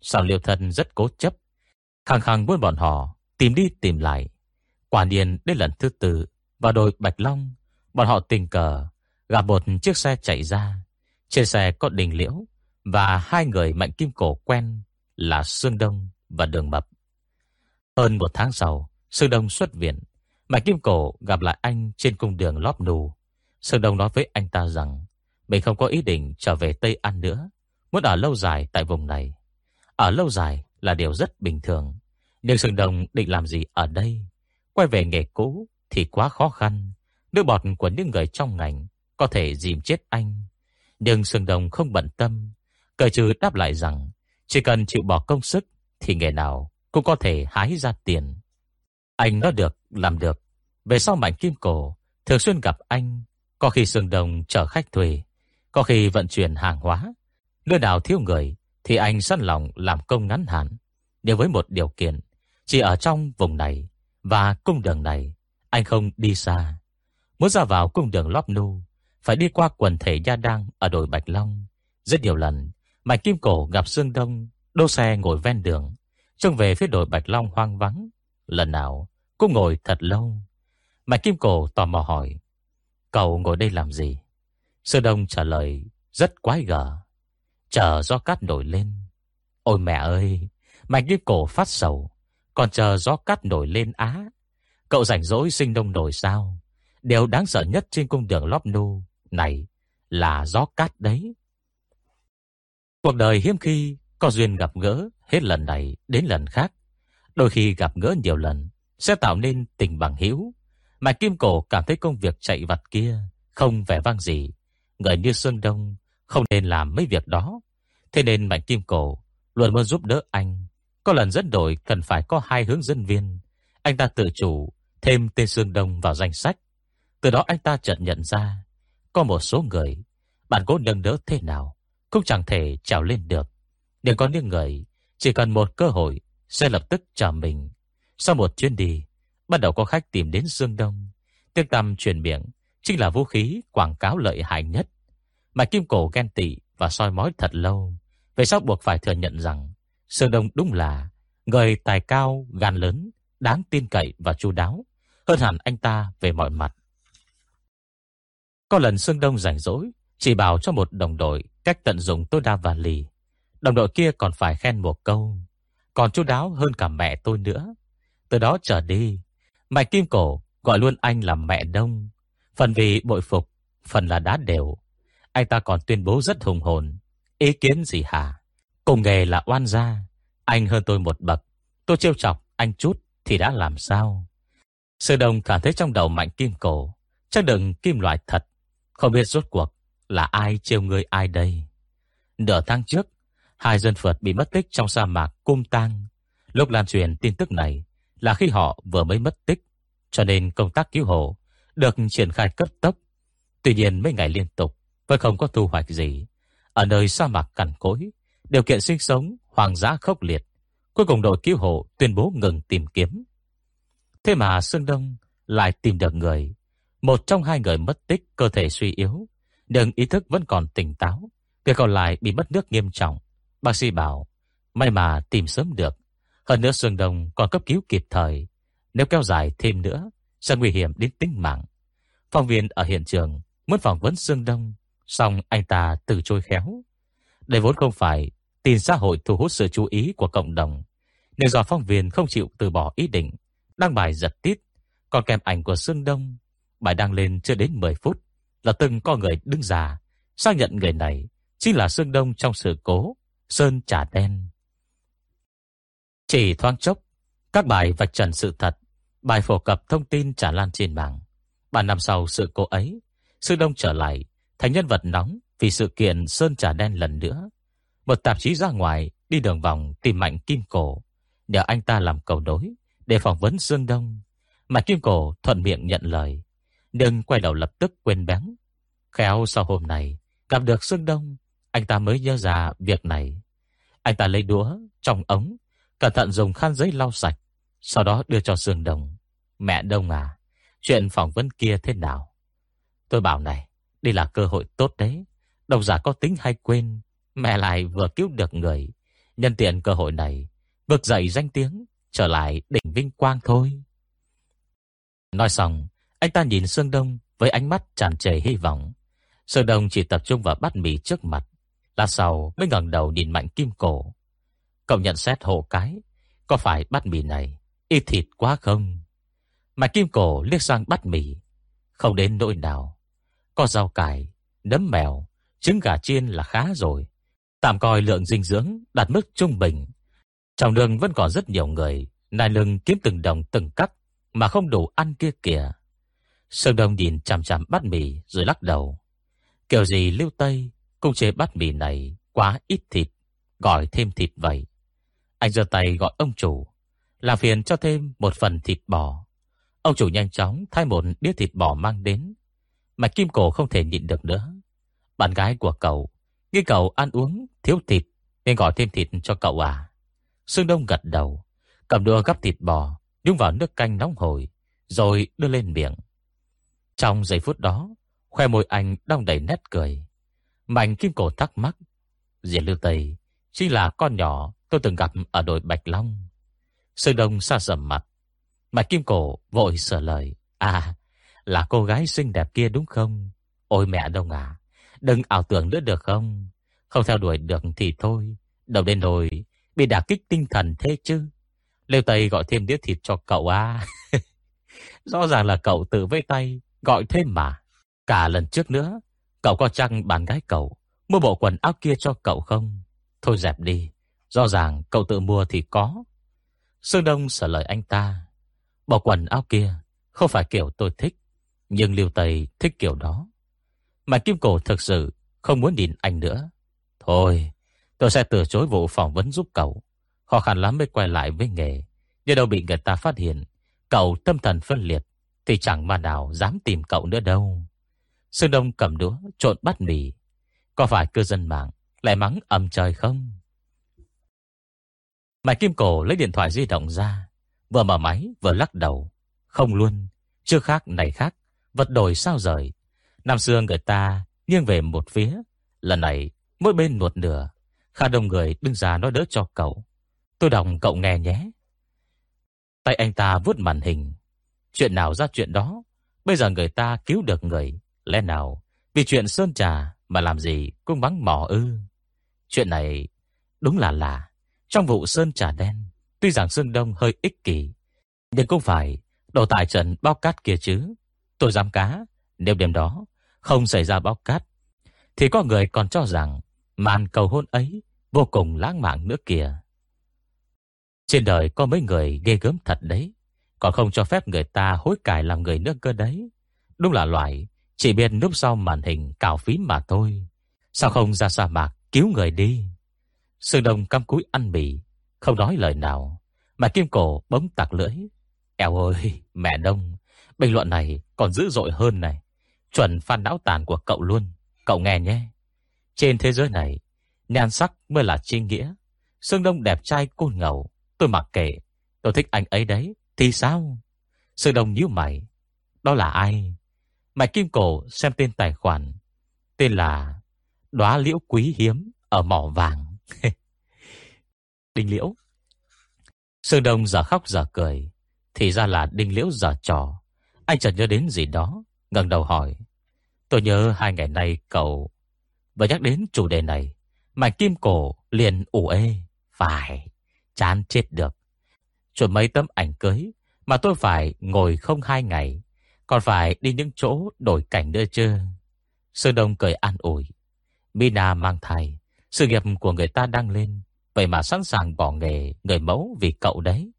Sao liêu thân rất cố chấp, khăng khăng muốn bọn họ tìm đi tìm lại. Quả nhiên đến lần thứ tư, vào đồi Bạch Long, bọn họ tình cờ gặp một chiếc xe chạy ra. Trên xe có đình liễu và hai người mạnh kim cổ quen là Sương Đông và Đường Mập. Hơn một tháng sau, Sư Đông xuất viện. Mạch Kim Cổ gặp lại anh trên cung đường lóp nù. Sư Đông nói với anh ta rằng mình không có ý định trở về Tây An nữa, muốn ở lâu dài tại vùng này. Ở lâu dài là điều rất bình thường. Nhưng sư Đông định làm gì ở đây? Quay về nghề cũ thì quá khó khăn. Nước bọt của những người trong ngành có thể dìm chết anh. Nhưng Sương Đông không bận tâm. Cởi trừ đáp lại rằng chỉ cần chịu bỏ công sức thì nghề nào cũng có thể hái ra tiền. Anh nói được, làm được. Về sau mảnh Kim Cổ thường xuyên gặp anh, có khi Sương đồng chở khách thuê, có khi vận chuyển hàng hóa. Nơi nào thiếu người thì anh sẵn lòng làm công ngắn hạn. Nhưng với một điều kiện, chỉ ở trong vùng này và cung đường này, anh không đi xa. Muốn ra vào cung đường Lóp Nu, phải đi qua quần thể gia đăng ở đồi Bạch Long. Rất nhiều lần, mảnh Kim Cổ gặp Sương Đông, đô xe ngồi ven đường, trông về phía đồi Bạch Long hoang vắng. Lần nào, cũng ngồi thật lâu. Mạnh Kim Cổ tò mò hỏi, cậu ngồi đây làm gì? Sư Đông trả lời rất quái gở. Chờ gió cát nổi lên. Ôi mẹ ơi, Mạch Kim Cổ phát sầu, còn chờ gió cát nổi lên á. Cậu rảnh rỗi sinh đông nổi sao? Điều đáng sợ nhất trên cung đường Lóp Nu này là gió cát đấy. Cuộc đời hiếm khi có duyên gặp gỡ, hết lần này đến lần khác. Đôi khi gặp gỡ nhiều lần, sẽ tạo nên tình bằng hữu. Mà Kim Cổ cảm thấy công việc chạy vặt kia không vẻ vang gì. Người như Xuân Đông không nên làm mấy việc đó. Thế nên Mạnh Kim Cổ luôn muốn giúp đỡ anh. Có lần dẫn đổi cần phải có hai hướng dẫn viên. Anh ta tự chủ, thêm tên Xuân Đông vào danh sách. Từ đó anh ta chợt nhận ra, có một số người, bạn cố nâng đỡ thế nào, cũng chẳng thể trèo lên được. Nhưng có những người chỉ cần một cơ hội sẽ lập tức trả mình. Sau một chuyến đi, bắt đầu có khách tìm đến Dương Đông. Tiếng tăm truyền miệng chính là vũ khí quảng cáo lợi hại nhất. Mà Kim Cổ ghen tị và soi mói thật lâu. Về sau buộc phải thừa nhận rằng Dương Đông đúng là người tài cao, gan lớn, đáng tin cậy và chu đáo hơn hẳn anh ta về mọi mặt. Có lần Sương Đông rảnh rỗi, chỉ bảo cho một đồng đội cách tận dụng tối đa và lì. Đồng đội kia còn phải khen một câu, còn chú đáo hơn cả mẹ tôi nữa. Từ đó trở đi, Mạch Kim Cổ gọi luôn anh là mẹ đông, phần vì bội phục, phần là đá đều. Anh ta còn tuyên bố rất hùng hồn, ý kiến gì hả? Cùng nghề là oan gia, anh hơn tôi một bậc, tôi trêu chọc anh chút thì đã làm sao? Sư đồng cảm thấy trong đầu mạnh kim cổ, chắc đừng kim loại thật, không biết rốt cuộc là ai trêu người ai đây. Nửa tháng trước, hai dân Phật bị mất tích trong sa mạc Cung Tang. Lúc lan truyền tin tức này là khi họ vừa mới mất tích, cho nên công tác cứu hộ được triển khai cấp tốc. Tuy nhiên mấy ngày liên tục vẫn không có thu hoạch gì. Ở nơi sa mạc cằn cỗi, điều kiện sinh sống hoàng dã khốc liệt. Cuối cùng đội cứu hộ tuyên bố ngừng tìm kiếm. Thế mà Sương Đông lại tìm được người. Một trong hai người mất tích cơ thể suy yếu, nhưng ý thức vẫn còn tỉnh táo. Người còn lại bị mất nước nghiêm trọng. Bác sĩ bảo, may mà tìm sớm được. Hơn nữa Sương Đông còn cấp cứu kịp thời. Nếu kéo dài thêm nữa, sẽ nguy hiểm đến tính mạng. Phòng viên ở hiện trường muốn phỏng vấn Sương Đông, xong anh ta từ chối khéo. Đây vốn không phải tin xã hội thu hút sự chú ý của cộng đồng. Nếu do phóng viên không chịu từ bỏ ý định, đăng bài giật tít, còn kèm ảnh của Sương Đông, bài đăng lên chưa đến 10 phút, là từng có người đứng ra, xác nhận người này chính là Sương Đông trong sự cố, Sơn Trà Đen. Chỉ thoáng chốc, các bài vạch trần sự thật, bài phổ cập thông tin trả lan trên mạng. Ba năm sau sự cố ấy, Sư Đông trở lại thành nhân vật nóng vì sự kiện Sơn Trà Đen lần nữa. Một tạp chí ra ngoài đi đường vòng tìm mạnh kim cổ, nhờ anh ta làm cầu đối để phỏng vấn Dương Đông. Mà kim cổ thuận miệng nhận lời, nhưng quay đầu lập tức quên bén. Khéo sau hôm này, gặp được Dương Đông, anh ta mới nhớ ra việc này. Anh ta lấy đũa trong ống, cẩn thận dùng khăn giấy lau sạch, sau đó đưa cho sương Đông. Mẹ Đông à, chuyện phỏng vấn kia thế nào? Tôi bảo này, đây là cơ hội tốt đấy. Độc giả có tính hay quên, mẹ lại vừa cứu được người. Nhân tiện cơ hội này, vực dậy danh tiếng, trở lại đỉnh vinh quang thôi. Nói xong, anh ta nhìn Sương Đông với ánh mắt tràn trề hy vọng. Sương Đông chỉ tập trung vào bát mì trước mặt. Lát sau mới ngẩng đầu nhìn mạnh kim cổ. Cậu nhận xét hộ cái. Có phải bát mì này Ít thịt quá không? Mạnh kim cổ liếc sang bát mì Không đến nỗi nào. Có rau cải, nấm mèo Trứng gà chiên là khá rồi. Tạm coi lượng dinh dưỡng đạt mức trung bình. Trong đường vẫn còn rất nhiều người Nài lưng kiếm từng đồng từng cắt Mà không đủ ăn kia kìa. Sơn Đông nhìn chằm chằm bát mì Rồi lắc đầu. Kiểu gì lưu Tây cũng chế bát mì này quá ít thịt, Gọi thêm thịt vậy. Anh giơ tay gọi ông chủ, Làm phiền cho thêm một phần thịt bò. Ông chủ nhanh chóng thay một đĩa thịt bò mang đến, mà kim cổ không thể nhịn được nữa. Bạn gái của cậu, Nghĩ cậu ăn uống thiếu thịt Nên gọi thêm thịt cho cậu à? Sương Đông gật đầu, Cầm đũa gắp thịt bò, Nhúng vào nước canh nóng hổi, Rồi đưa lên miệng. Trong giây phút đó, Khoe môi anh đong đầy nét cười. Mạnh kim cổ thắc mắc Diệt Lưu Tây Chính là con nhỏ tôi từng gặp ở đồi Bạch Long. Sư Đông xa sầm mặt. Mạnh kim cổ vội sửa lời À là cô gái xinh đẹp kia đúng không? Ôi mẹ đông à Đừng ảo tưởng nữa được không? Không theo đuổi được thì thôi Đầu đến rồi, Bị đả kích tinh thần thế chứ. Lêu Tây gọi thêm đĩa thịt cho cậu à. Rõ ràng là cậu tự với tay Gọi thêm mà. Cả lần trước nữa Cậu có chăng bạn gái cậu Mua bộ quần áo kia cho cậu không? Thôi dẹp đi, Rõ ràng cậu tự mua thì có. Sương Đông sở lời anh ta. Bộ quần áo kia Không phải kiểu tôi thích, Nhưng Liêu Tây thích kiểu đó. Mà Kim Cổ thực sự Không muốn nhìn anh nữa. Thôi, tôi sẽ từ chối vụ phỏng vấn giúp cậu. Khó khăn lắm mới quay lại với nghề. Nhưng đâu bị người ta phát hiện, Cậu tâm thần phân liệt, Thì chẳng mà nào dám tìm cậu nữa đâu. Sư Đông cầm đũa, trộn bát mì. Có phải cư dân mạng Lại mắng ầm trời không? Mạch Kim Cổ lấy điện thoại di động ra, Vừa mở máy, vừa lắc đầu. Không luôn, Chưa khác này khác, Vật đổi sao rời. Năm xưa người ta nghiêng về một phía, Lần này mỗi bên một nửa. Khá đông người đứng ra nói đỡ cho cậu. Tôi đọc cậu nghe nhé. Tay anh ta vuốt màn hình. Chuyện nào ra chuyện đó, Bây giờ người ta cứu được người. Lẽ nào vì chuyện sơn trà Mà làm gì cũng vắng mỏ ư? Chuyện này đúng là lạ. Trong vụ sơn trà đen, Tuy rằng Sương Đông hơi ích kỷ, Nhưng cũng phải đổ tại trận bao cát kia chứ. Tôi dám cá, Nếu đêm đó không xảy ra bao cát, Thì có người còn cho rằng Màn cầu hôn ấy vô cùng lãng mạn nữa kìa. Trên đời có mấy người ghê gớm thật đấy, Còn không cho phép người ta hối cải làm người nước cơ đấy. Đúng là loại chỉ biết núp sau màn hình cào phím mà thôi. Sao không ra sa mạc cứu người đi? Sương Đông căm cúi ăn bì Không nói lời nào, Mà kim cổ bấm tạc lưỡi. Eo ơi, mẹ đông, Bình luận này còn dữ dội hơn này. Chuẩn phan não tàn của cậu luôn, Cậu nghe nhé. Trên thế giới này, Nhan sắc mới là chi nghĩa. Sương Đông đẹp trai côn ngầu, Tôi mặc kệ, Tôi thích anh ấy đấy, Thì sao? Sương Đông nhíu mày, Đó là ai? Mạch Kim Cổ xem tên tài khoản, Tên là Đóa liễu quý hiếm Ở mỏ vàng. Đinh liễu. Sương Đông giờ khóc giờ cười, Thì ra là đinh liễu giờ trò. Anh chợt nhớ đến gì đó, ngẩng đầu hỏi. Tôi nhớ hai ngày nay cậu và nhắc đến chủ đề này, Mạch kim cổ liền ủ ê, Phải, Chán chết được. Chuẩn mấy tấm ảnh cưới Mà tôi phải ngồi không hai ngày còn phải đi những chỗ đổi cảnh nữa chứ. Sơn Đông cười an ủi. Mina mang thai. Sự nghiệp của người ta đang lên. Vậy mà sẵn sàng bỏ nghề, Người mẫu vì cậu đấy.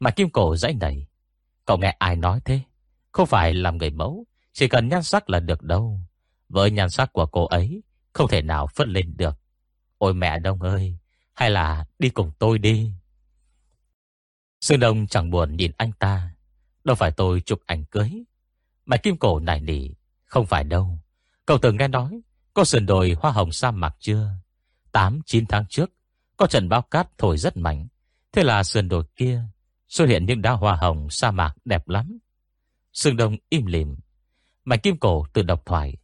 Mà kim cổ dãy nảy. Cậu nghe ai nói thế? Không phải làm người mẫu. Chỉ cần nhan sắc là được đâu. Với nhan sắc của cô ấy, Không thể nào phất lên được. Ôi mẹ đông ơi, Hay là đi cùng tôi đi. Sương Đông chẳng buồn nhìn anh ta. Đâu phải tôi chụp ảnh cưới. Mạch kim cổ này nỉ Không phải đâu. Cậu từng nghe nói, Có sườn đồi hoa hồng sa mạc chưa? 8-9 tháng trước, Có trận bao cát thổi rất mạnh. Thế là sườn đồi kia Xuất hiện những đá hoa hồng sa mạc đẹp lắm. Sương Đông im lìm Mạch kim cổ từ độc thoại.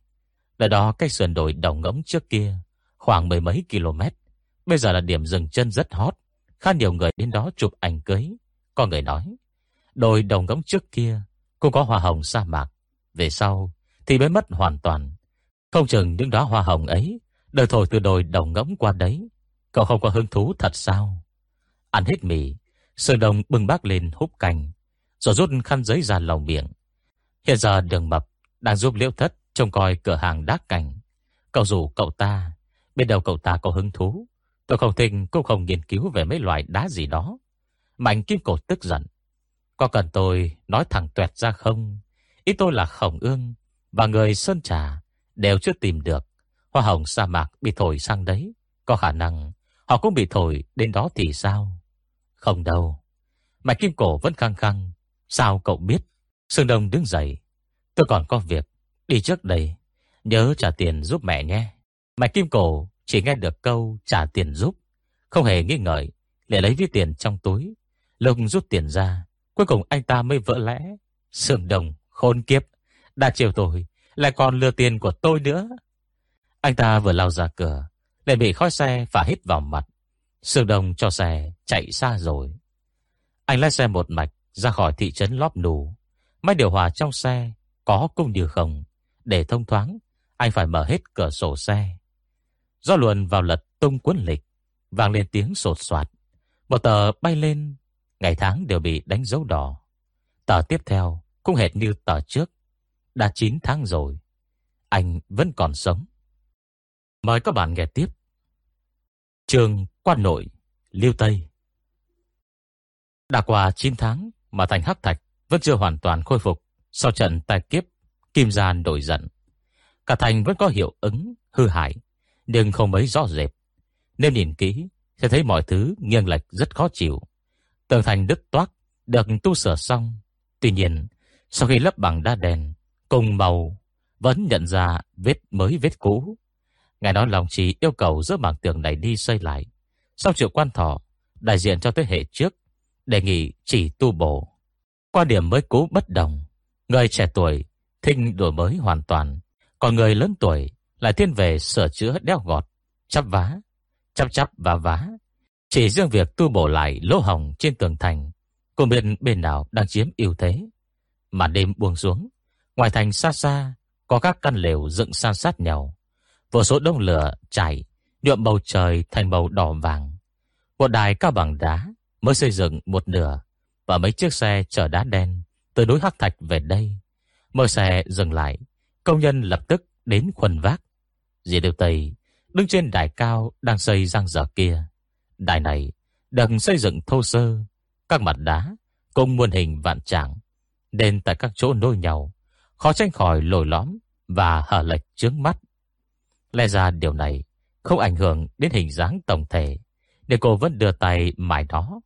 Là đó cách sườn đồi đồng ngỗng trước kia Khoảng mười mấy km. Bây giờ là điểm dừng chân rất hot. Khá nhiều người đến đó chụp ảnh cưới. Có người nói, Đồi đồng ngỗng trước kia cũng có hoa hồng sa mạc Về sau thì mới mất hoàn toàn Không chừng những đóa hoa hồng ấy Đời thổi từ đồi đồng ngẫm qua đấy Cậu không có hứng thú thật sao Ăn hết mì Sơn Đông bưng bác lên húp canh, rồi rút khăn giấy ra lòng miệng. Hiện giờ đường mập đang giúp liễu thất trông coi cửa hàng đá cảnh. Cậu rủ cậu ta, bên đầu cậu ta có hứng thú. Tôi không tin cũng không nghiên cứu về mấy loại đá gì đó. Mạnh kim cổ tức giận. Có cần tôi nói thẳng tuẹt ra không? Ý tôi là khổng ương và người Sơn Trà đều chưa tìm được. Hoa hồng sa mạc bị thổi sang đấy. Có khả năng họ cũng bị thổi đến đó thì sao? Không đâu. Mạch kim cổ vẫn khăng khăng. Sao cậu biết? Sương Đông đứng dậy. Tôi còn có việc. Đi trước đây. Nhớ trả tiền giúp mẹ nhé. Mạch kim cổ chỉ nghe được câu trả tiền giúp. Không hề nghi ngợi. Để lấy ví tiền trong túi. lông rút tiền ra. Cuối cùng anh ta mới vỡ lẽ. sườn đồng khôn kiếp. Đã chiều tôi. Lại còn lừa tiền của tôi nữa. Anh ta vừa lao ra cửa. Lại bị khói xe phả hít vào mặt. sườn đồng cho xe chạy xa rồi. Anh lái xe một mạch ra khỏi thị trấn Lóp Nù. Máy điều hòa trong xe có cung điều không. Để thông thoáng, anh phải mở hết cửa sổ xe. Do luồn vào lật tung cuốn lịch, vang lên tiếng sột soạt. Một tờ bay lên, ngày tháng đều bị đánh dấu đỏ. Tờ tiếp theo cũng hệt như tờ trước. Đã 9 tháng rồi, anh vẫn còn sống. Mời các bạn nghe tiếp. Trường Quan Nội, Liêu Tây. Đã qua 9 tháng mà thành Hắc Thạch vẫn chưa hoàn toàn khôi phục sau trận tai kiếp Kim Gian đổi giận. Cả thành vẫn có hiệu ứng hư hại, nhưng không mấy rõ rệt. Nếu nhìn kỹ, sẽ thấy mọi thứ nghiêng lệch rất khó chịu. Tường thành đứt toác, được tu sửa xong. Tuy nhiên, sau khi lấp bằng đá đèn, cùng màu, vẫn nhận ra vết mới vết cũ. Ngài nói lòng chỉ yêu cầu dỡ bảng tường này đi xây lại. Sau triệu quan thọ, đại diện cho thế hệ trước, đề nghị chỉ tu bổ. Qua điểm mới cũ bất đồng, người trẻ tuổi thinh đổi mới hoàn toàn, còn người lớn tuổi lại thiên về sửa chữa đeo gọt, chắp vá, chắp chắp và vá. Chỉ riêng việc tu bổ lại lỗ hồng trên tường thành, cô biết bên nào đang chiếm ưu thế. Mà đêm buông xuống, ngoài thành xa xa, có các căn lều dựng san sát nhau. Vô số đông lửa chảy, nhuộm bầu trời thành màu đỏ vàng. Một đài cao bằng đá mới xây dựng một nửa và mấy chiếc xe chở đá đen từ núi Hắc Thạch về đây. Mở xe dừng lại, công nhân lập tức đến khuân vác. Dì Điều Tây đứng trên đài cao đang xây răng dở kia. Đài này được xây dựng thô sơ, các mặt đá cùng muôn hình vạn trạng, nên tại các chỗ nối nhau, khó tránh khỏi lồi lõm và hở lệch trước mắt. Lẽ ra điều này không ảnh hưởng đến hình dáng tổng thể, để cô vẫn đưa tay mài nó.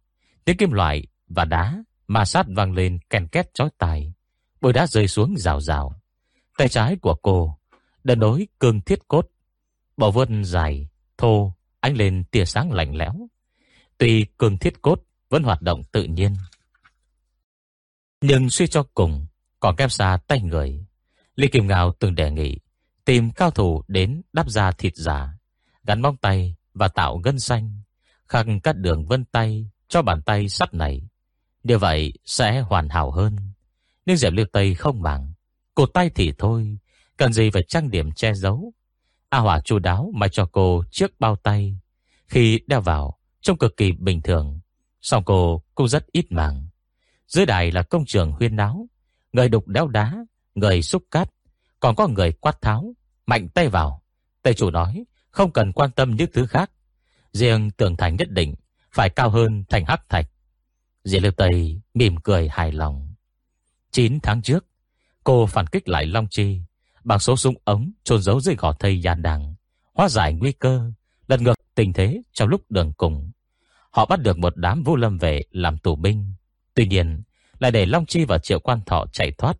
Tiếng kim loại và đá ma sát vang lên ken két chói tai, bụi đá rơi xuống rào rào. Tay trái của cô đã nối cương thiết cốt, bỏ vươn dài, thô, ánh lên tia sáng lạnh lẽo. Tuy cương thiết cốt vẫn hoạt động tự nhiên, nhưng suy cho cùng còn kém xa tay người. Lý Kim Ngao từng đề nghị tìm cao thủ đến đắp da thịt giả, gắn móng tay và tạo gân xanh, khắc cắt đường vân tay cho bàn tay sắt này. Như vậy sẽ hoàn hảo hơn. Nhưng Diệp Liêu Tây không bằng cột tay thì thôi, cần gì phải trang điểm che giấu. A Hỏa chu đáo mà cho cô chiếc bao tay. Khi đeo vào, trông cực kỳ bình thường, song cô cũng rất ít màng. Dưới đài là công trường huyên náo, người đục đeo đá, người xúc cát, còn có người quát tháo, mạnh tay vào. Tây chủ nói, không cần quan tâm những thứ khác. Riêng tường thành nhất định phải cao hơn thành hắc thạch. Diệp Lưu Tây mỉm cười hài lòng. 9 tháng trước, cô phản kích lại Long Chi bằng số súng ống trôn giấu dưới gò thây gian đằng, hóa giải nguy cơ, lần ngược tình thế trong lúc đường cùng. Họ bắt được một đám vô lâm về làm tù binh. Tuy nhiên, lại để Long Chi và Triệu Quan Thọ chạy thoát.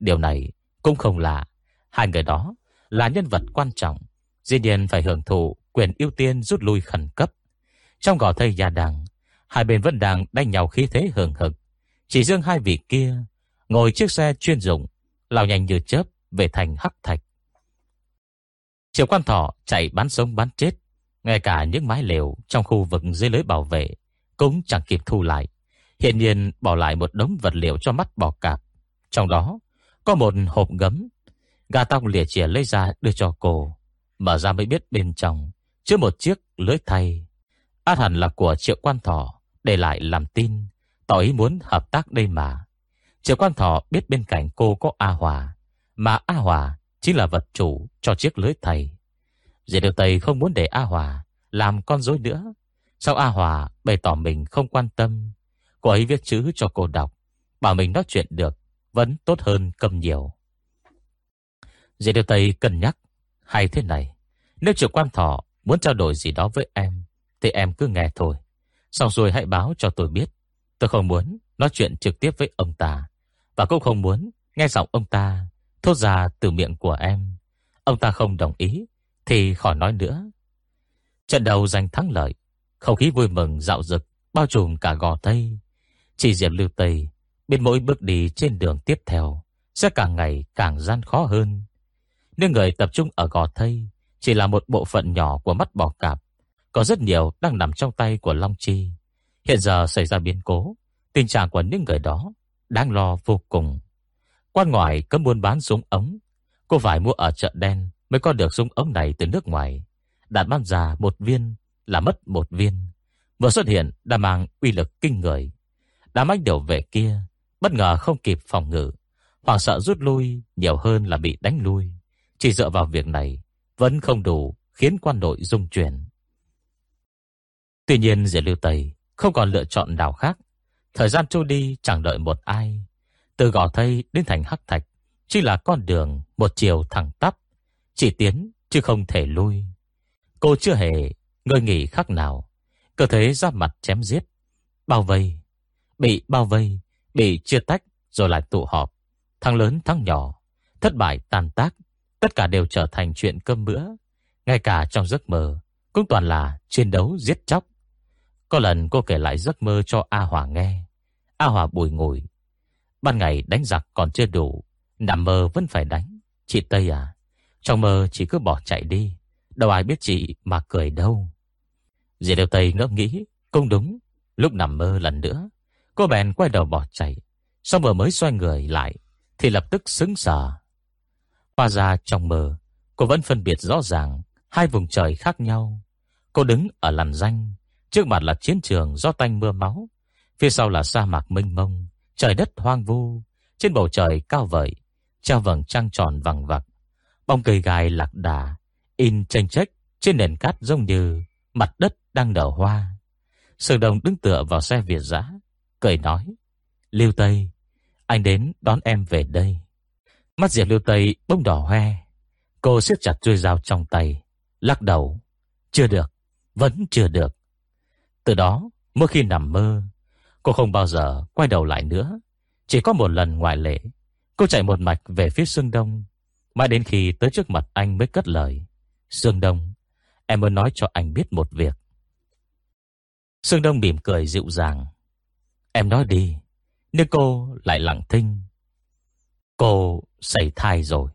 Điều này cũng không lạ. Hai người đó là nhân vật quan trọng. Dĩ nhiên phải hưởng thụ quyền ưu tiên rút lui khẩn cấp. Trong gò thây gia đàng hai bên vẫn đang đánh nhau khí thế hừng hực. Chỉ riêng hai vị kia ngồi chiếc xe chuyên dụng, lao nhanh như chớp về thành Hắc Thạch. Triệu Quan Thọ chạy bán sống bán chết, ngay cả những mái lều trong khu vực dưới lưới bảo vệ cũng chẳng kịp thu lại. Hiện nhiên bỏ lại một đống vật liệu cho mắt bò cạp. Trong đó, có một hộp gấm. Gà tóc lìa chìa lấy ra đưa cho cô. Mở ra mới biết bên trong chứa một chiếc lưới thay. Át hẳn là của triệu quan thỏ để lại làm tin. Tỏ ý muốn hợp tác đây mà Triệu quan thọ biết bên cạnh cô có A Hòa, Mà A Hòa chính là vật chủ cho chiếc lưới thầy Diệp Điều Tây không muốn để A Hòa Làm con rối nữa. Sau A Hòa bày tỏ mình không quan tâm, Cô ấy viết chữ cho cô đọc, Bảo mình nói chuyện được, Vẫn tốt hơn cầm nhiều. Diệp Điều Tây cân nhắc, Hay thế này, Nếu triệu quan thọ muốn trao đổi gì đó với em, Thì em cứ nghe thôi. Xong rồi hãy báo cho tôi biết. Tôi không muốn nói chuyện trực tiếp với ông ta, Và cũng không muốn nghe giọng ông ta Thốt ra từ miệng của em. Ông ta không đồng ý thì khỏi nói nữa. Trận đầu giành thắng lợi, Không khí vui mừng, dạo dực, Bao trùm cả gò Tây. Chỉ Diệp Lưu Tây Bên mỗi bước đi trên đường tiếp theo, Sẽ càng ngày càng gian khó hơn. Nếu người tập trung ở gò Tây Chỉ là một bộ phận nhỏ của mắt bò cạp, Có rất nhiều đang nằm trong tay của Long Chi. Hiện giờ xảy ra biến cố, Tình trạng của những người đó Đang lo vô cùng. Quan ngoại cấm buôn bán súng ống, Cô phải mua ở chợ đen Mới có được súng ống này từ nước ngoài. Đạn bán già một viên, là mất một viên. Vừa xuất hiện, đã mang uy lực kinh người. Đám anh điều về kia, Bất ngờ không kịp phòng ngự. Hoàng sợ rút lui, nhiều hơn là bị đánh lui. Chỉ dựa vào việc này, Vẫn không đủ khiến quan đội dung chuyển. Tuy nhiên, Diệp Lưu Tây Không còn lựa chọn nào khác. Thời gian trôi đi, chẳng đợi một ai. Từ gò thây đến thành hắc thạch, Chỉ là con đường một chiều thẳng tắp. Chỉ tiến, chứ không thể lui. Cô chưa hề ngơi nghỉ khắc nào. Cơ thế ra mặt chém giết. Bao vây, Bị bao vây, Bị chia tách rồi lại tụ họp. Thằng lớn thằng nhỏ, Thất bại tàn tác. Tất cả đều trở thành chuyện cơm bữa. Ngay cả trong giấc mơ, Cũng toàn là chiến đấu giết chóc. Có lần cô kể lại giấc mơ cho A Hòa nghe. A Hòa bùi ngồi Ban ngày đánh giặc còn chưa đủ, Nằm mơ vẫn phải đánh. Chị Tây à trong mơ chỉ cứ bỏ chạy đi. Đâu ai biết chị mà cười đâu. Dì Đều Tây ngẫm nghĩ, Cũng đúng, Lúc nằm mơ lần nữa, Cô bèn quay đầu bỏ chạy. Xong vừa mới xoay người lại, Thì lập tức xứng sở Qua ra trong mơ, Cô vẫn phân biệt rõ ràng Hai vùng trời khác nhau. Cô đứng ở làn danh, Trước mặt là chiến trường do tanh mưa máu, Phía sau là sa mạc mênh mông, Trời đất hoang vu, Trên bầu trời cao vời, Treo vầng trăng tròn vằng vặc ông cây gai lạc đà, In tranh trách trên nền cát giống như Mặt đất đang nở hoa. Sương đồng đứng tựa vào xe Việt giã, Cười nói, Lưu Tây, Anh đến đón em về đây. Mắt Diệp Lưu Tây bông đỏ hoe, Cô siết chặt chuôi dao trong tay, Lắc đầu, Chưa được, Vẫn chưa được. Từ đó, mỗi khi nằm mơ, Cô không bao giờ quay đầu lại nữa. Chỉ có một lần ngoại lệ, Cô chạy một mạch về phía Sương Đông Mãi đến khi tới trước mặt anh mới cất lời. Sương Đông, Em muốn nói cho anh biết một việc. Sương Đông mỉm cười dịu dàng. Em nói đi Nhưng cô lại lặng thinh, Cô xảy thai rồi.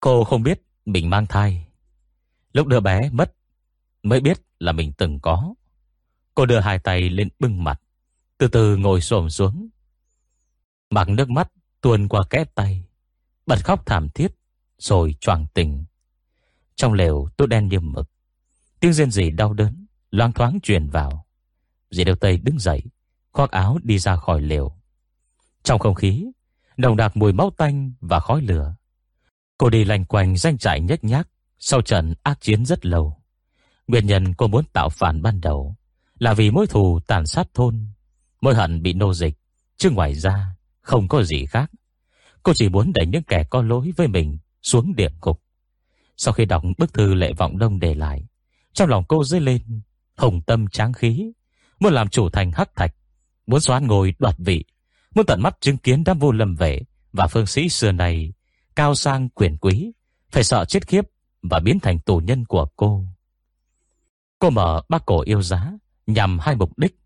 Cô không biết mình mang thai. Lúc đứa bé mất, Mới biết là mình từng có. Cô đưa hai tay lên bưng mặt, Từ từ ngồi xổm xuống. Mặc nước mắt tuôn qua kẽ tay. Bật khóc thảm thiết, Rồi choàng tỉnh. Trong lều tôi đen như mực, Tiếng rên rỉ đau đớn Loang thoáng truyền vào. Dì Đeo Tây đứng dậy, Khoác áo đi ra khỏi lều. Trong không khí Đồng đạc mùi máu tanh và khói lửa. Cô đi lành quanh danh trại nhách nhác Sau trận ác chiến rất lâu. Nguyên nhân cô muốn tạo phản ban đầu Là vì mối thù tàn sát thôn. Mối hận bị nô dịch, Chứ ngoài ra không có gì khác. Cô chỉ muốn đẩy những kẻ có lỗi với mình Xuống địa ngục. Sau khi đọc bức thư lệ vọng đông để lại, Trong lòng cô dấy lên Hồng tâm tráng khí, Muốn làm chủ thành hắc thạch, Muốn xoán ngồi đoạt vị, Muốn tận mắt chứng kiến đám vô lâm vệ Và phương sĩ xưa này Cao sang quyền quý, Phải sợ chết khiếp Và biến thành tù nhân của cô. Cô mở bác cổ yêu giá Nhằm hai mục đích,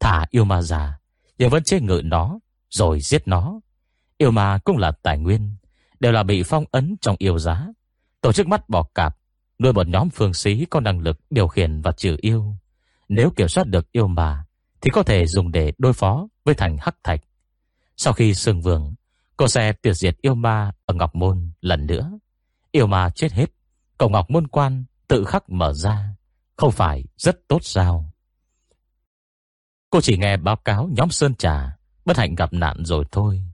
Thả yêu ma già, Nhưng vẫn chế ngự nó Rồi giết nó. Yêu ma cũng là tài nguyên, Đều là bị phong ấn trong yêu giá. Tổ chức mắt bỏ cạp, Nuôi một nhóm phương sĩ có năng lực điều khiển và trừ yêu. Nếu kiểm soát được yêu ma Thì có thể dùng để đối phó với thành hắc thạch. Sau khi sương vương Cô sẽ tuyệt diệt yêu ma ở Ngọc Môn lần nữa. Yêu ma chết hết Cổng Ngọc Môn Quan tự khắc mở ra, Không phải rất tốt sao? Cô chỉ nghe báo cáo nhóm Sơn Trà, Bất hạnh gặp nạn rồi thôi.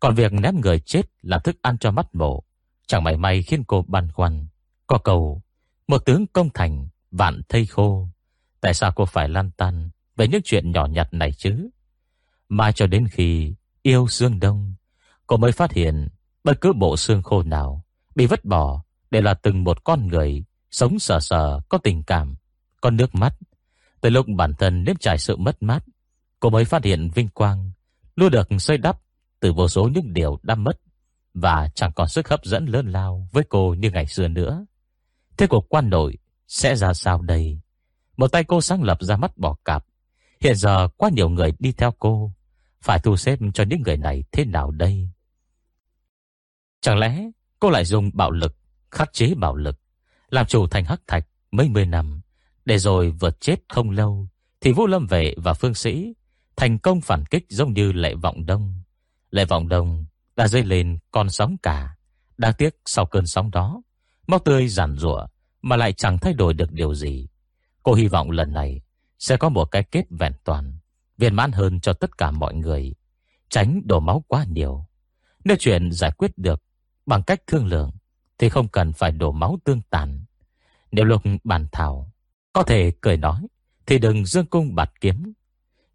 Còn việc ném người chết làm thức ăn cho mắt mổ. Chẳng may may khiến cô băn khoăn. Có cầu Một tướng công thành, Vạn thây khô. Tại sao cô phải lan tan Về những chuyện nhỏ nhặt này chứ? Mai cho đến khi yêu xương đông, Cô mới phát hiện Bất cứ bộ xương khô nào Bị vứt bỏ Đều là từng một con người Sống sờ sờ có tình cảm, Có nước mắt. Từ lúc bản thân nếm trải sự mất mát, Cô mới phát hiện vinh quang, Luôn được xây đắp từ vô số những điều đã mất Và chẳng còn sức hấp dẫn lớn lao Với cô như ngày xưa nữa. Thế cuộc quan nội sẽ ra sao đây? Một tay cô sáng lập ra mắt bỏ cạp. Hiện giờ quá nhiều người đi theo cô. Phải thu xếp cho những người này thế nào đây? Chẳng lẽ cô lại dùng bạo lực, Khắc chế bạo lực, Làm chủ thành hắc thạch mấy mươi năm, Để rồi vượt chết không lâu, Thì Vũ Lâm Vệ và Phương Sĩ Thành công phản kích giống như lệ vọng đông. Lê vọng đông đã dây lên con sóng cả. Đáng tiếc sau cơn sóng đó, Máu tươi giản rủa Mà lại chẳng thay đổi được điều gì. Cô hy vọng lần này Sẽ có một cái kết vẹn toàn, Viên mãn hơn cho tất cả mọi người, Tránh đổ máu quá nhiều. Nếu chuyện giải quyết được Bằng cách thương lượng Thì không cần phải đổ máu tương tàn. Nếu lục bàn thảo Có thể cười nói Thì đừng dương cung bạt kiếm.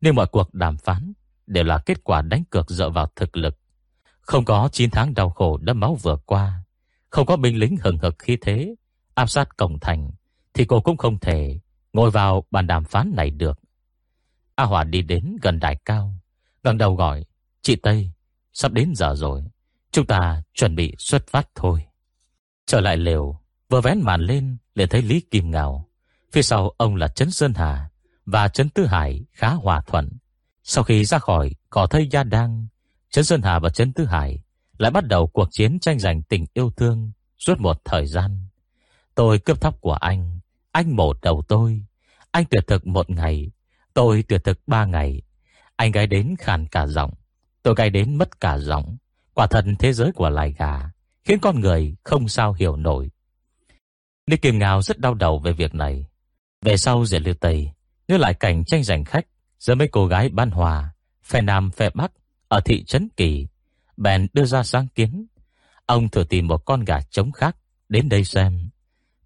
Nếu mọi cuộc đàm phán Đều là kết quả đánh cược dựa vào thực lực. Không có 9 tháng đau khổ đẫm máu vừa qua, Không có binh lính hừng hực khí thế, Áp sát cổng thành, Thì cô cũng không thể Ngồi vào bàn đàm phán này được. A Hòa đi đến gần đài cao gần đầu gọi, Chị Tây, Sắp đến giờ rồi, Chúng ta chuẩn bị xuất phát thôi. Trở lại lều, Vừa vén màn lên liền thấy Lý Kim Ngào, Phía sau ông là Trấn Sơn Hà Và Trấn Tư Hải khá hòa thuận. Sau khi ra khỏi cỏ thây gia đăng Trấn Sơn Hà và Trấn Tư Hải Lại bắt đầu cuộc chiến tranh giành tình yêu thương Suốt một thời gian. Tôi cướp thóc của anh Anh mổ đầu tôi, Anh tuyệt thực một ngày, Tôi tuyệt thực ba ngày. Anh gái đến khàn cả giọng, Tôi gái đến mất cả giọng. Quả thật thế giới của loài gà Khiến con người không sao hiểu nổi. Lý Kim Ngao rất đau đầu về việc này. Về sau Diệt Lưu Tây Nhớ lại cảnh tranh giành khách Giữa mấy cô gái ban hòa Phe Nam phe Bắc Ở thị trấn Kỳ Bèn đưa ra sáng kiến. Ông thử tìm một con gà trống khác Đến đây xem.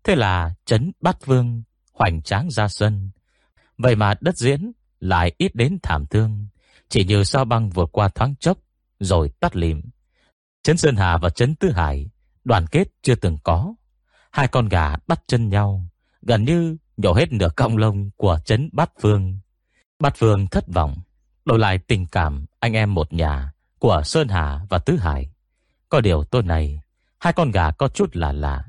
Thế là trấn Bát Vương Hoành tráng ra sân. Vậy mà đất diễn lại ít đến thảm thương Chỉ như sao băng vượt qua thoáng chốc Rồi tắt lìm Trấn Sơn Hà và Trấn Tứ Hải đoàn kết chưa từng có. Hai con gà bắt chân nhau, gần như nhổ hết nửa cọng lông của Trấn Bát vương. Bát Vương thất vọng, đổi lại tình cảm anh em một nhà của Sơn Hà và Tứ Hải. Có điều tốt này, hai con gà có chút lạ lạ.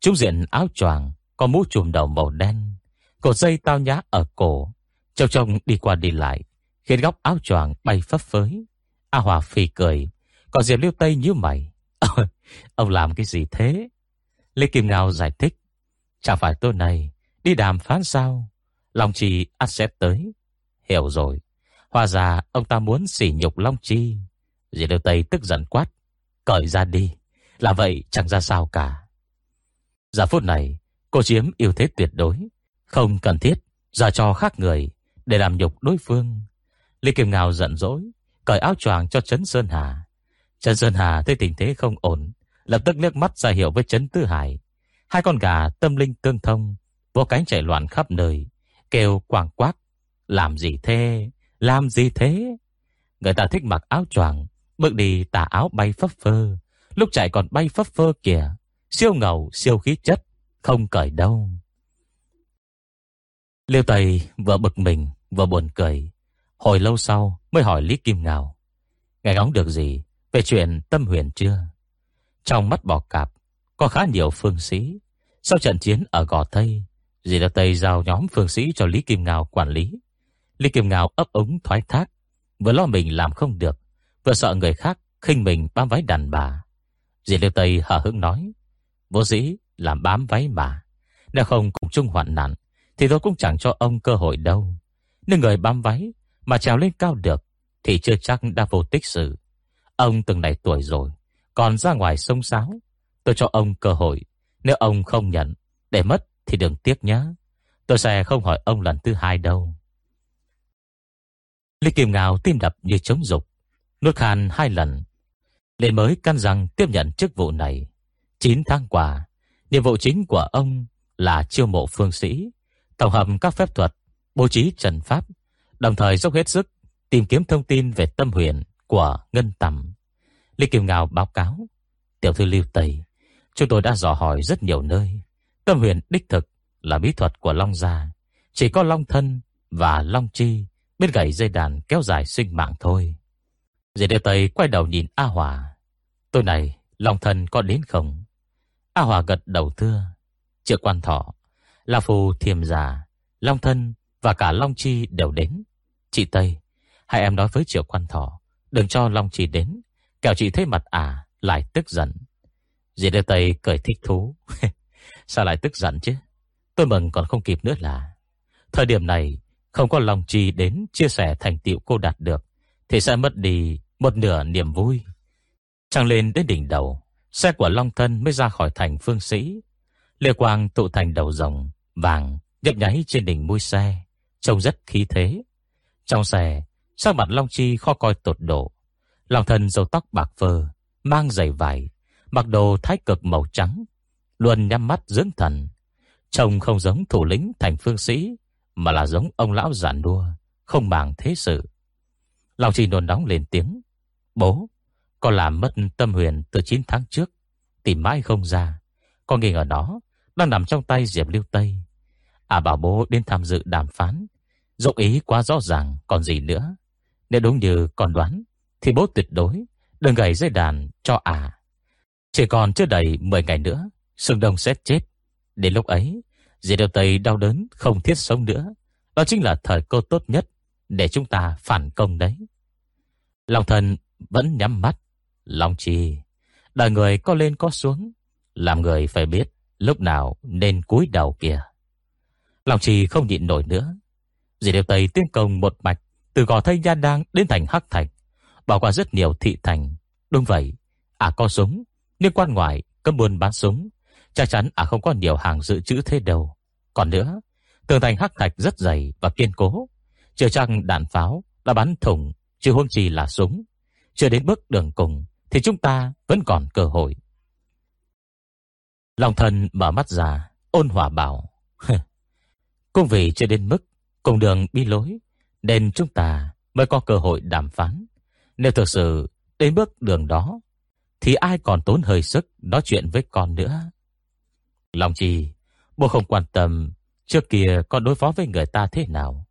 Chúng diện áo choàng, có mũ trùm đầu màu đen, cột dây tao nhã ở cổ, trông trông đi qua đi lại, khiến góc áo choàng bay phấp phới. A Hòa phì cười, còn Diệp Liêu Tây như mày Ông làm cái gì thế Lê Kim Ngao giải thích Chẳng phải tôi này Đi đàm phán sao lòng chị ắt sẽ tới Hiểu rồi. Hóa ra ông ta muốn sỉ nhục Long Chi. Dì Liêu Tây tức giận quát Cởi ra đi Là vậy chẳng ra sao cả. Giờ phút này Cô chiếm yêu thế tuyệt đối Không cần thiết Giờ cho khác người Để làm nhục đối phương. Lý Kim Ngào giận dỗi Cởi áo choàng cho Trấn Sơn Hà. Trấn Sơn Hà thấy tình thế không ổn, lập tức liếc mắt ra hiệu với Trấn Tư Hải. Hai con gà tâm linh tương thông, vô cánh chạy loạn khắp nơi, kêu quảng quác. Làm gì thế? Làm gì thế? Người ta thích mặc áo choàng, bước đi tà áo bay phấp phơ, lúc chạy còn bay phấp phơ kìa. Siêu ngầu, siêu khí chất, không cởi đâu. Liêu Tây vừa bực mình, vừa buồn cười. Hồi lâu sau mới hỏi Lý Kim Ngào. ngày ngóng được gì về chuyện tâm huyền chưa? Trong mắt bò cạp, có khá nhiều phương sĩ. Sau trận chiến ở Gò Tây, Dì Đa Tây giao nhóm phương sĩ cho Lý Kim Ngào quản lý. Lý Kim Ngào ấp ống thoái thác, vừa lo mình làm không được, vừa sợ người khác khinh mình bám váy đàn bà. Dì Liêu Tây hờ hững nói, vô dĩ làm bám váy mà. Nếu không cùng chung hoạn nạn, thì tôi cũng chẳng cho ông cơ hội đâu. Nếu người bám váy mà trèo lên cao được, thì chưa chắc đã vô tích sự. Ông từng này tuổi rồi, còn ra ngoài sông sáo. Tôi cho ông cơ hội. Nếu ông không nhận, để mất thì đừng tiếc nhé. Tôi sẽ không hỏi ông lần thứ hai đâu. Lý Kim Ngào tim đập như chống dục, nuốt khan hai lần, lên mới căn rằng tiếp nhận chức vụ này. 9 tháng qua, nhiệm vụ chính của ông là chiêu mộ phương sĩ, tổng hợp các phép thuật, bố trí trần pháp, đồng thời dốc hết sức tìm kiếm thông tin về tâm huyền của Ngân Tầm. Lý Kim Ngào báo cáo, tiểu thư Lưu Tây, chúng tôi đã dò hỏi rất nhiều nơi. Tâm huyền đích thực là bí thuật của Long Gia, chỉ có Long Thân và Long Chi bên gãy dây đàn kéo dài sinh mạng thôi. Dì đeo Tây quay đầu nhìn A Hòa. Tôi này, Long Thân có đến không? A Hòa gật đầu thưa. Triệu quan thọ, La Phù thiềm già, Long Thân và cả Long Chi đều đến. Chị Tây, hai em nói với Triệu quan thọ, đừng cho Long Chi đến, kẻo chị thấy mặt à lại tức giận. Dì đeo Tây cười thích thú. Sao lại tức giận chứ? Tôi mừng còn không kịp nữa là Thời điểm này không có lòng chi đến chia sẻ thành tựu cô đạt được, Thì sẽ mất đi Một nửa niềm vui. Trăng lên đến đỉnh đầu, Xe của Long Thân mới ra khỏi thành phương sĩ. Lê Quang tụ thành đầu rồng, Vàng, nhấp nháy trên đỉnh mũi xe, Trông rất khí thế. Trong xe, Sắc mặt Long Chi khó coi tột độ. Long Thân dầu tóc bạc phơ, Mang giày vải, Mặc đồ thái cực màu trắng, Luôn nhắm mắt dưỡng thần. Trông không giống thủ lĩnh thành phương sĩ. Mà là giống ông lão giản đua Không màng thế sự. Lòng chỉ nôn nóng lên tiếng Bố Con làm mất tâm huyền từ 9 tháng trước Tìm mãi không ra. Con nghi ngờ nó Đang nằm trong tay Diệp Lưu Tây. À bảo bố đến tham dự đàm phán Dụng ý quá rõ ràng còn gì nữa. Nếu đúng như con đoán Thì bố tuyệt đối Đừng gầy dây đàn cho à. Chỉ còn chưa đầy 10 ngày nữa Sương Đông sẽ chết. Đến lúc ấy, Dì Điều Tây đau đớn không thiết sống nữa. Đó chính là thời cơ tốt nhất để chúng ta phản công đấy. lòng thần vẫn nhắm mắt. lòng trì đời người có lên có xuống. Làm người phải biết lúc nào nên cúi đầu kìa. lòng trì không nhịn nổi nữa. Dì Điều Tây tiến công một mạch từ gò thây gia đang đến thành Hắc Thạch. Bỏ qua rất nhiều thị thành. Đúng vậy, à có súng, nhưng quan ngoại cấm buôn bán súng Chắc chắn à không có nhiều hàng dự trữ thế đâu. Còn nữa, tường thành hắc thạch rất dày và kiên cố. Chưa chăng đạn pháo đã bắn thủng, chưa huống chi là súng. Chưa đến bước đường cùng thì chúng ta vẫn còn cơ hội. Lòng thần mở mắt ra, ôn hòa bảo. Cũng vì chưa đến mức cùng đường bi lối, nên chúng ta mới có cơ hội đàm phán. Nếu thực sự đến bước đường đó, thì ai còn tốn hơi sức nói chuyện với con nữa. Long Chi, bố không quan tâm trước kia con đối phó với người ta thế nào.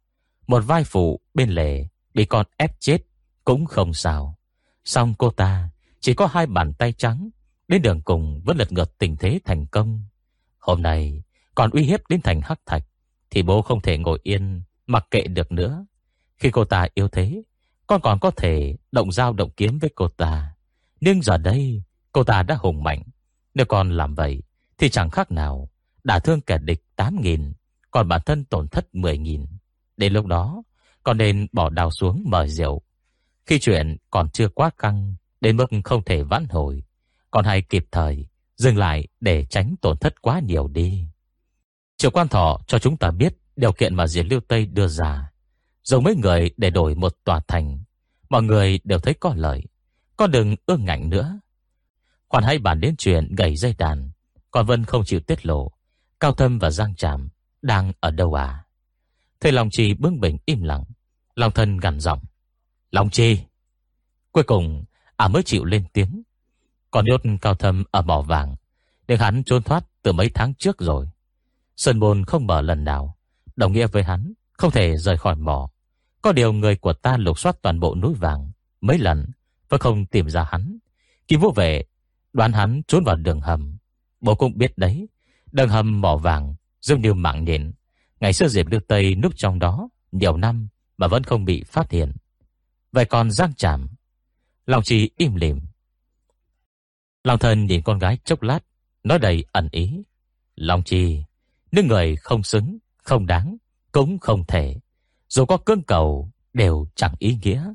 Một vai phụ bên lề bị con ép chết cũng không sao. Xong cô ta chỉ có hai bàn tay trắng, đến đường cùng vẫn lật ngược tình thế thành công. Hôm nay còn uy hiếp đến thành hắc thạch, thì bố không thể ngồi yên mặc kệ được nữa. Khi cô ta yêu thế, con còn có thể động dao động kiếm với cô ta. Nhưng giờ đây, cô ta đã hùng mạnh. Nếu con làm vậy, thì chẳng khác nào đã thương kẻ địch 8.000, còn bản thân tổn thất 10.000. Đến lúc đó, còn nên bỏ đào xuống mở rượu. Khi chuyện còn chưa quá căng, đến mức không thể vãn hồi, còn hãy kịp thời dừng lại để tránh tổn thất quá nhiều đi. Triệu quan thọ cho chúng ta biết điều kiện mà Diệt Lưu Tây đưa ra. Dùng mấy người để đổi một tòa thành, mọi người đều thấy có lợi. Con đừng ương ngạnh nữa. Còn hãy bàn đến chuyện gầy dây đàn, còn Vân không chịu tiết lộ. Cao Thâm và Giang Tràm Đang ở đâu à? Thầy Long Chi bướng bỉnh im lặng. Long thân gằn giọng. Long Chi Cuối cùng à mới chịu lên tiếng. Còn nhốt Cao Thâm ở mỏ vàng, Nhưng hắn trốn thoát từ mấy tháng trước rồi. Sơn Bồn không mở lần nào. Đồng nghĩa với hắn, Không thể rời khỏi mỏ. Có điều người của ta lục soát toàn bộ núi vàng Mấy lần Và không tìm ra hắn. Khi vô vệ Đoán hắn trốn vào đường hầm. Bố cũng biết đấy. Đường hầm mỏ vàng Dương điều mạng nhện Ngày xưa Diệp Lưu Tây núp trong đó Nhiều năm mà vẫn không bị phát hiện. Vậy còn Giang chạm Lòng Chi im lìm. Lòng thần nhìn con gái chốc lát Nói đầy ẩn ý. Lòng Chi Nước người không xứng, không đáng Cũng không thể. Dù có cương cầu đều chẳng ý nghĩa.